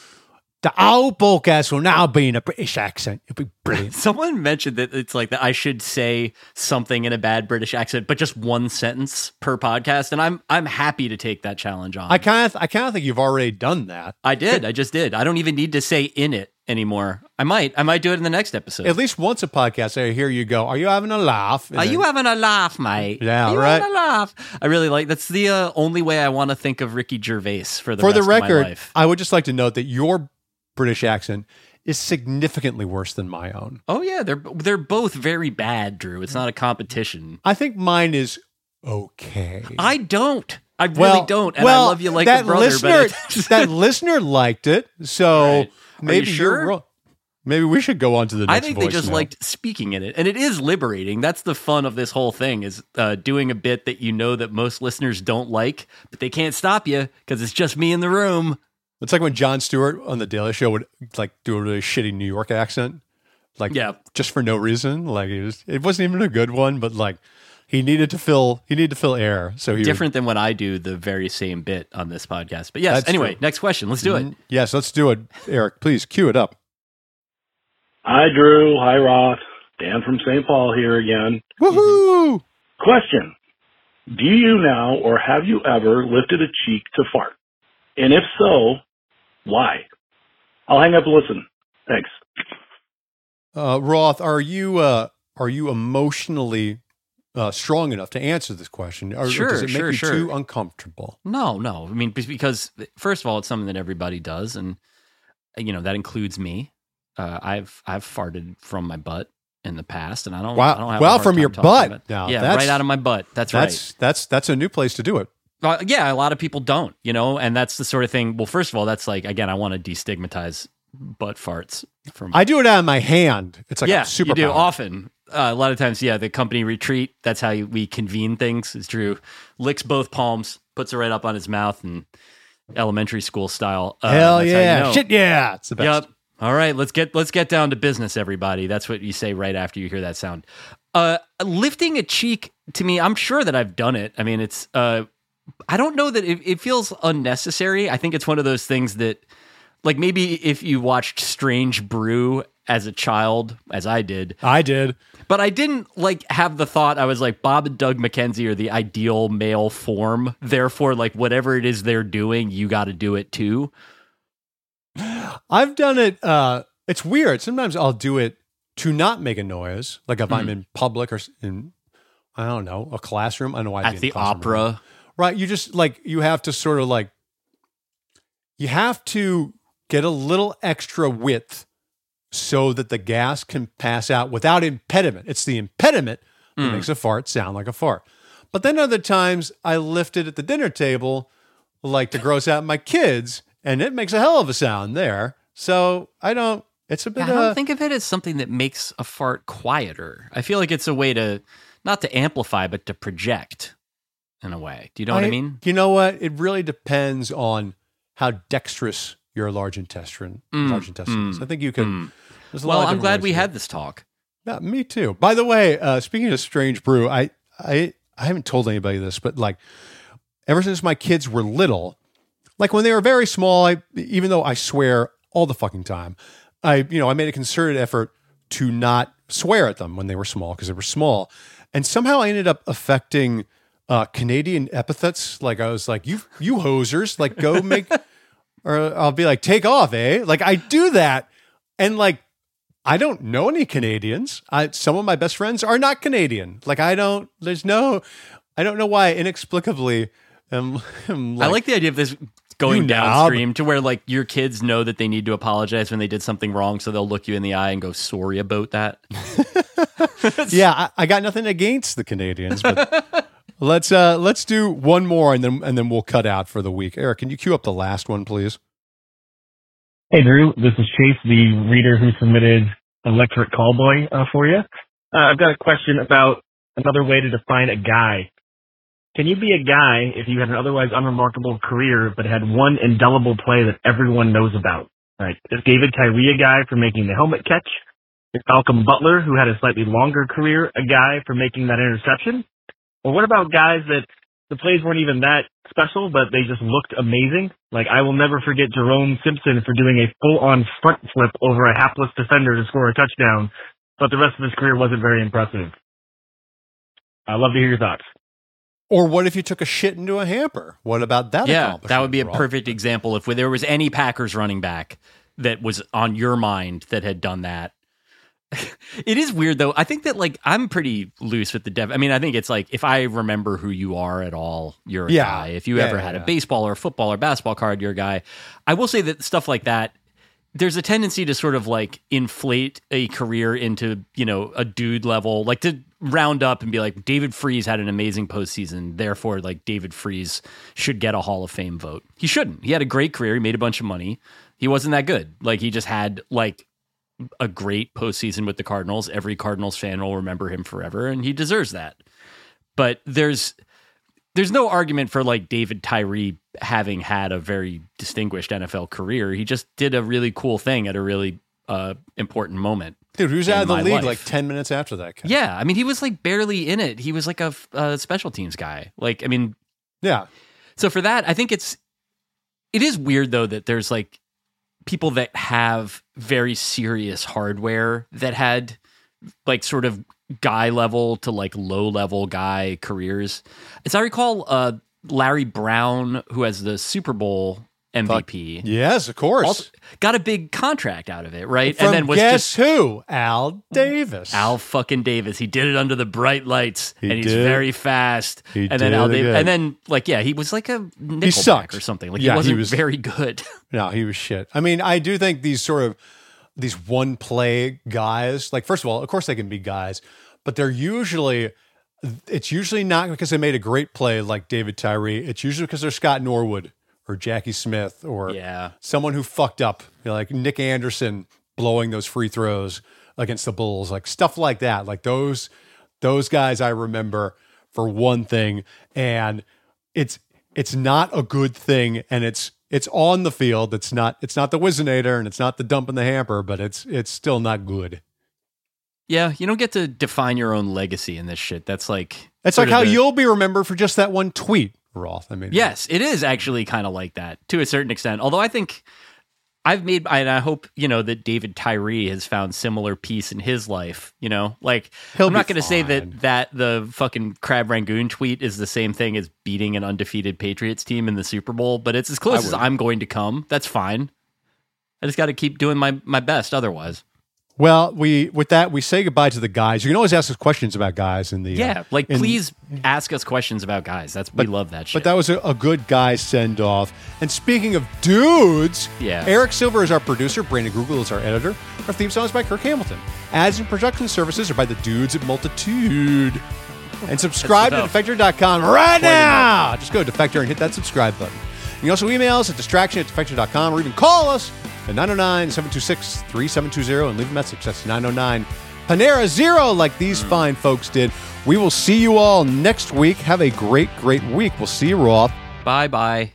the old podcast will now be in a British accent. It'll be brilliant. Someone mentioned that it's like that I should say something in a bad British accent, but just one sentence per podcast, and I'm I'm happy to take that challenge on. I kind of, I kind of think you've already done that. I did. I just did. I don't even need to say in it anymore. I might. I might do it in the next episode. At least once a podcast, I hear you go, "Are you having a laugh?" And Are then- you having a laugh, mate? Yeah, Are you right. having a laugh. I really like. That's the uh, only way I want to think of Ricky Gervais for the For the rest of my record, life. I would just like to note that your British accent is significantly worse than my own. Oh yeah, they're they're both very bad, Drew. It's not a competition. I think mine is okay. I don't. I really well, don't, and well, I love you like that a brother. listener, but that listener liked it, so Right. Are you maybe sure? are wrong. Maybe we should go on to the next. I think they just voicemail. liked speaking in it, and it is liberating. That's the fun of this whole thing is uh, doing a bit that you know that most listeners don't like, but they can't stop you because it's just me in the room. It's like when Jon Stewart on the Daily Show would like do a really shitty New York accent, like Yeah. just for no reason. Like it, was, it wasn't even a good one, but like he needed to fill he needed to fill air. So he would- Different than when I do the very same bit on this podcast. But yes, anyway, true. next question. Let's do it. Mhm. Yes, let's do it, Eric. Please cue it up. Hi, Drew. Hi, Roth. Dan from St. Paul here again. Woohoo! Question. Do you now or have you ever lifted a cheek to fart? And if so, why? I'll hang up and listen. Thanks. Uh, Roth, are you uh, are you emotionally uh, strong enough to answer this question? Or, or does it make sure, you sure. too uncomfortable? No, no. I mean, because first of all, it's something that everybody does, and you know that includes me. Uh, I've I've farted from my butt in the past, and I don't. Wow. I don't have Well, from your butt. Now, yeah, that's- right out of my butt. That's, That's that's that's a new place to do it. Uh, yeah, a lot of people don't. You know, and that's the sort of thing. Well, first of all, that's like again, I want to destigmatize butt farts from. I do it out of my hand. It's like yeah, a super you do often. Uh, a lot of times, yeah, the company retreat. That's how we convene things. Is Drew licks both palms, puts it right up on his mouth, and elementary school style. Uh, Hell how you yeah! know. Shit yeah! It's the best. Yep. All right, let's get let's get down to business, everybody. That's what you say right after you hear that sound. Uh, lifting a cheek to me, I'm sure that I've done it. I mean, it's uh, I don't know that it, it feels unnecessary. I think it's one of those things that, like, maybe if you watched Strange Brew as a child, as I did, I did. but I didn't like have the thought I was like Bob and Doug McKenzie are the ideal male form. Therefore, like whatever it is they're doing, you got to do it too. I've done it. Uh, it's weird. Sometimes I'll do it to not make a noise, like if I'm in public or in, I don't know, a classroom. I don't know why I'd At the opera. Right. You just like, you have to sort of like, you have to get a little extra width so that the gas can pass out without impediment. It's the impediment that makes a fart sound like a fart. But then other times I lift it at the dinner table, like to gross out my kids, and it makes a hell of a sound there. So I don't, it's a bit I don't uh, think of it as something that makes a fart quieter. I feel like it's a way to not to amplify, but to project in a way. Do you know what I mean? You know what? It really depends on how dexterous your large intestine, Mm, large intestine is. I think you can. mm. there's a lot Well, I'm glad we had this talk. Yeah, me too. By the way, uh, speaking of strange brew, I I I haven't told anybody this, but like ever since my kids were little, like when they were very small, I even though I swear all the fucking time, I you know I made a concerted effort to not swear at them when they were small because they were small, and somehow I ended up affecting uh, Canadian epithets. Like I was like, you you hosers, like go make, or I'll be like, take off, eh? Like I do that, and like I don't know any Canadians. I, some of my best friends are not Canadian. Like I don't. There's no. I don't know why. Inexplicably, am, am I like the idea of this going knob. downstream to where like your kids know that they need to apologize when they did something wrong, so they'll look you in the eye and go sorry about that. Yeah, I, I got nothing against the Canadians, but let's uh let's do one more and then and then we'll cut out for the week. Eric, can you cue up the last one, please? Hey, Drew. This is Chase, the reader who submitted Electric Callboy uh, for you. Uh, I've got a question about another way to define a guy. Can you be a guy if you had an otherwise unremarkable career but had one indelible play that everyone knows about? Right? Is David Tyree a guy for making the helmet catch? Is Malcolm Butler, who had a slightly longer career, a guy for making that interception? Or what about guys that the plays weren't even that special, but they just looked amazing. Like I will never forget Jerome Simpson for doing a full-on front flip over a hapless defender to score a touchdown, but the rest of his career wasn't very impressive. I'd love to hear your thoughts. Or what if you took a shit into a hamper? What about that? yeah, that would be a Rob? perfect example if there was any Packers running back that was on your mind that had done that. It is weird though. I think that like I'm pretty loose with the dev. I mean, I think it's like if I remember who you are at all, you're a Yeah. guy. If you Yeah, ever yeah, had a baseball or a football or basketball card, you're a guy. I will say that stuff like that there's a tendency to sort of like inflate a career into you know a dude level, like to round up and be like David Freese had an amazing postseason, therefore like David Freese should get a Hall of Fame vote. He shouldn't. He had a great career. He made a bunch of money. He wasn't that good. Like he just had like a great postseason with the Cardinals. Every Cardinals fan will remember him forever, and he deserves that. But there's there's no argument for like David Tyree having had a very distinguished NFL career. He just did a really cool thing at a really uh, important moment. Dude, who's out of the league life. like 10 minutes after that? Guy? Yeah, I mean, he was like barely in it. He was like a, a special teams guy. Like, I mean, Yeah. so for that, I think it's it is weird though that there's like people that have very serious hardware that had like sort of guy level to like low level guy careers. As I recall, uh Larry Brown, who has the Super Bowl MVP, Yes, of course. also got a big contract out of it, right? From and then was guess just who? Al Davis. Al fucking Davis. He did it under the bright lights, He and he's did. very fast. He and then Al Davis, and then like yeah, he was like a Nickelback sucked. or something. Like Yeah, he he wasn't was- very good. No, he was shit. I mean, I do think these sort of these one play guys, like first of all, of course they can be guys, but they're usually it's usually not because they made a great play like David Tyree. It's usually because they're Scott Norwood or Jackie Smith or yeah, someone who fucked up, you know, like Nick Anderson blowing those free throws against the Bulls, like stuff like that. Like those those guys I remember for one thing, and it's it's not a good thing, and it's it's on the field. It's not it's not the Whizzinator and it's not the dump in the hamper, but it's it's still not good. yeah. You don't get to define your own legacy in this shit. That's like sort like how you'll be remembered for just that one tweet, Roth. I mean, Yes, it is actually kind of like that to a certain extent. Although I think I've made, and I hope you know that David Tyree has found similar peace in his life. You know, like He'll I'm not going to say that that the fucking Crab Rangoon tweet is the same thing as beating an undefeated Patriots team in the Super Bowl, but it's as close as. I'm going to come. That's fine. I just got to keep doing my my best. Otherwise, Well, we with that we say goodbye to the guys. You can always ask us questions about guys in the uh, Yeah, like in- please ask us questions about guys. That's we love that shit. But that was a, a good guy send off. And speaking of dudes, Yeah. Eric Silver is our producer. Brandon Grugle is our editor. Our theme song is by Kirk Hamilton. Ads and production services are by the dudes at Multitude. And subscribe to Defector.com right now. Just go to Defector and hit that subscribe button. You can also email us at distraction at Defector.com or even call us at 909 726 3720 and leave a message. That's 909 Panera Zero, like these mm. fine folks did. We will see you all next week. Have a great, great week. We'll see you, Roth. bye bye.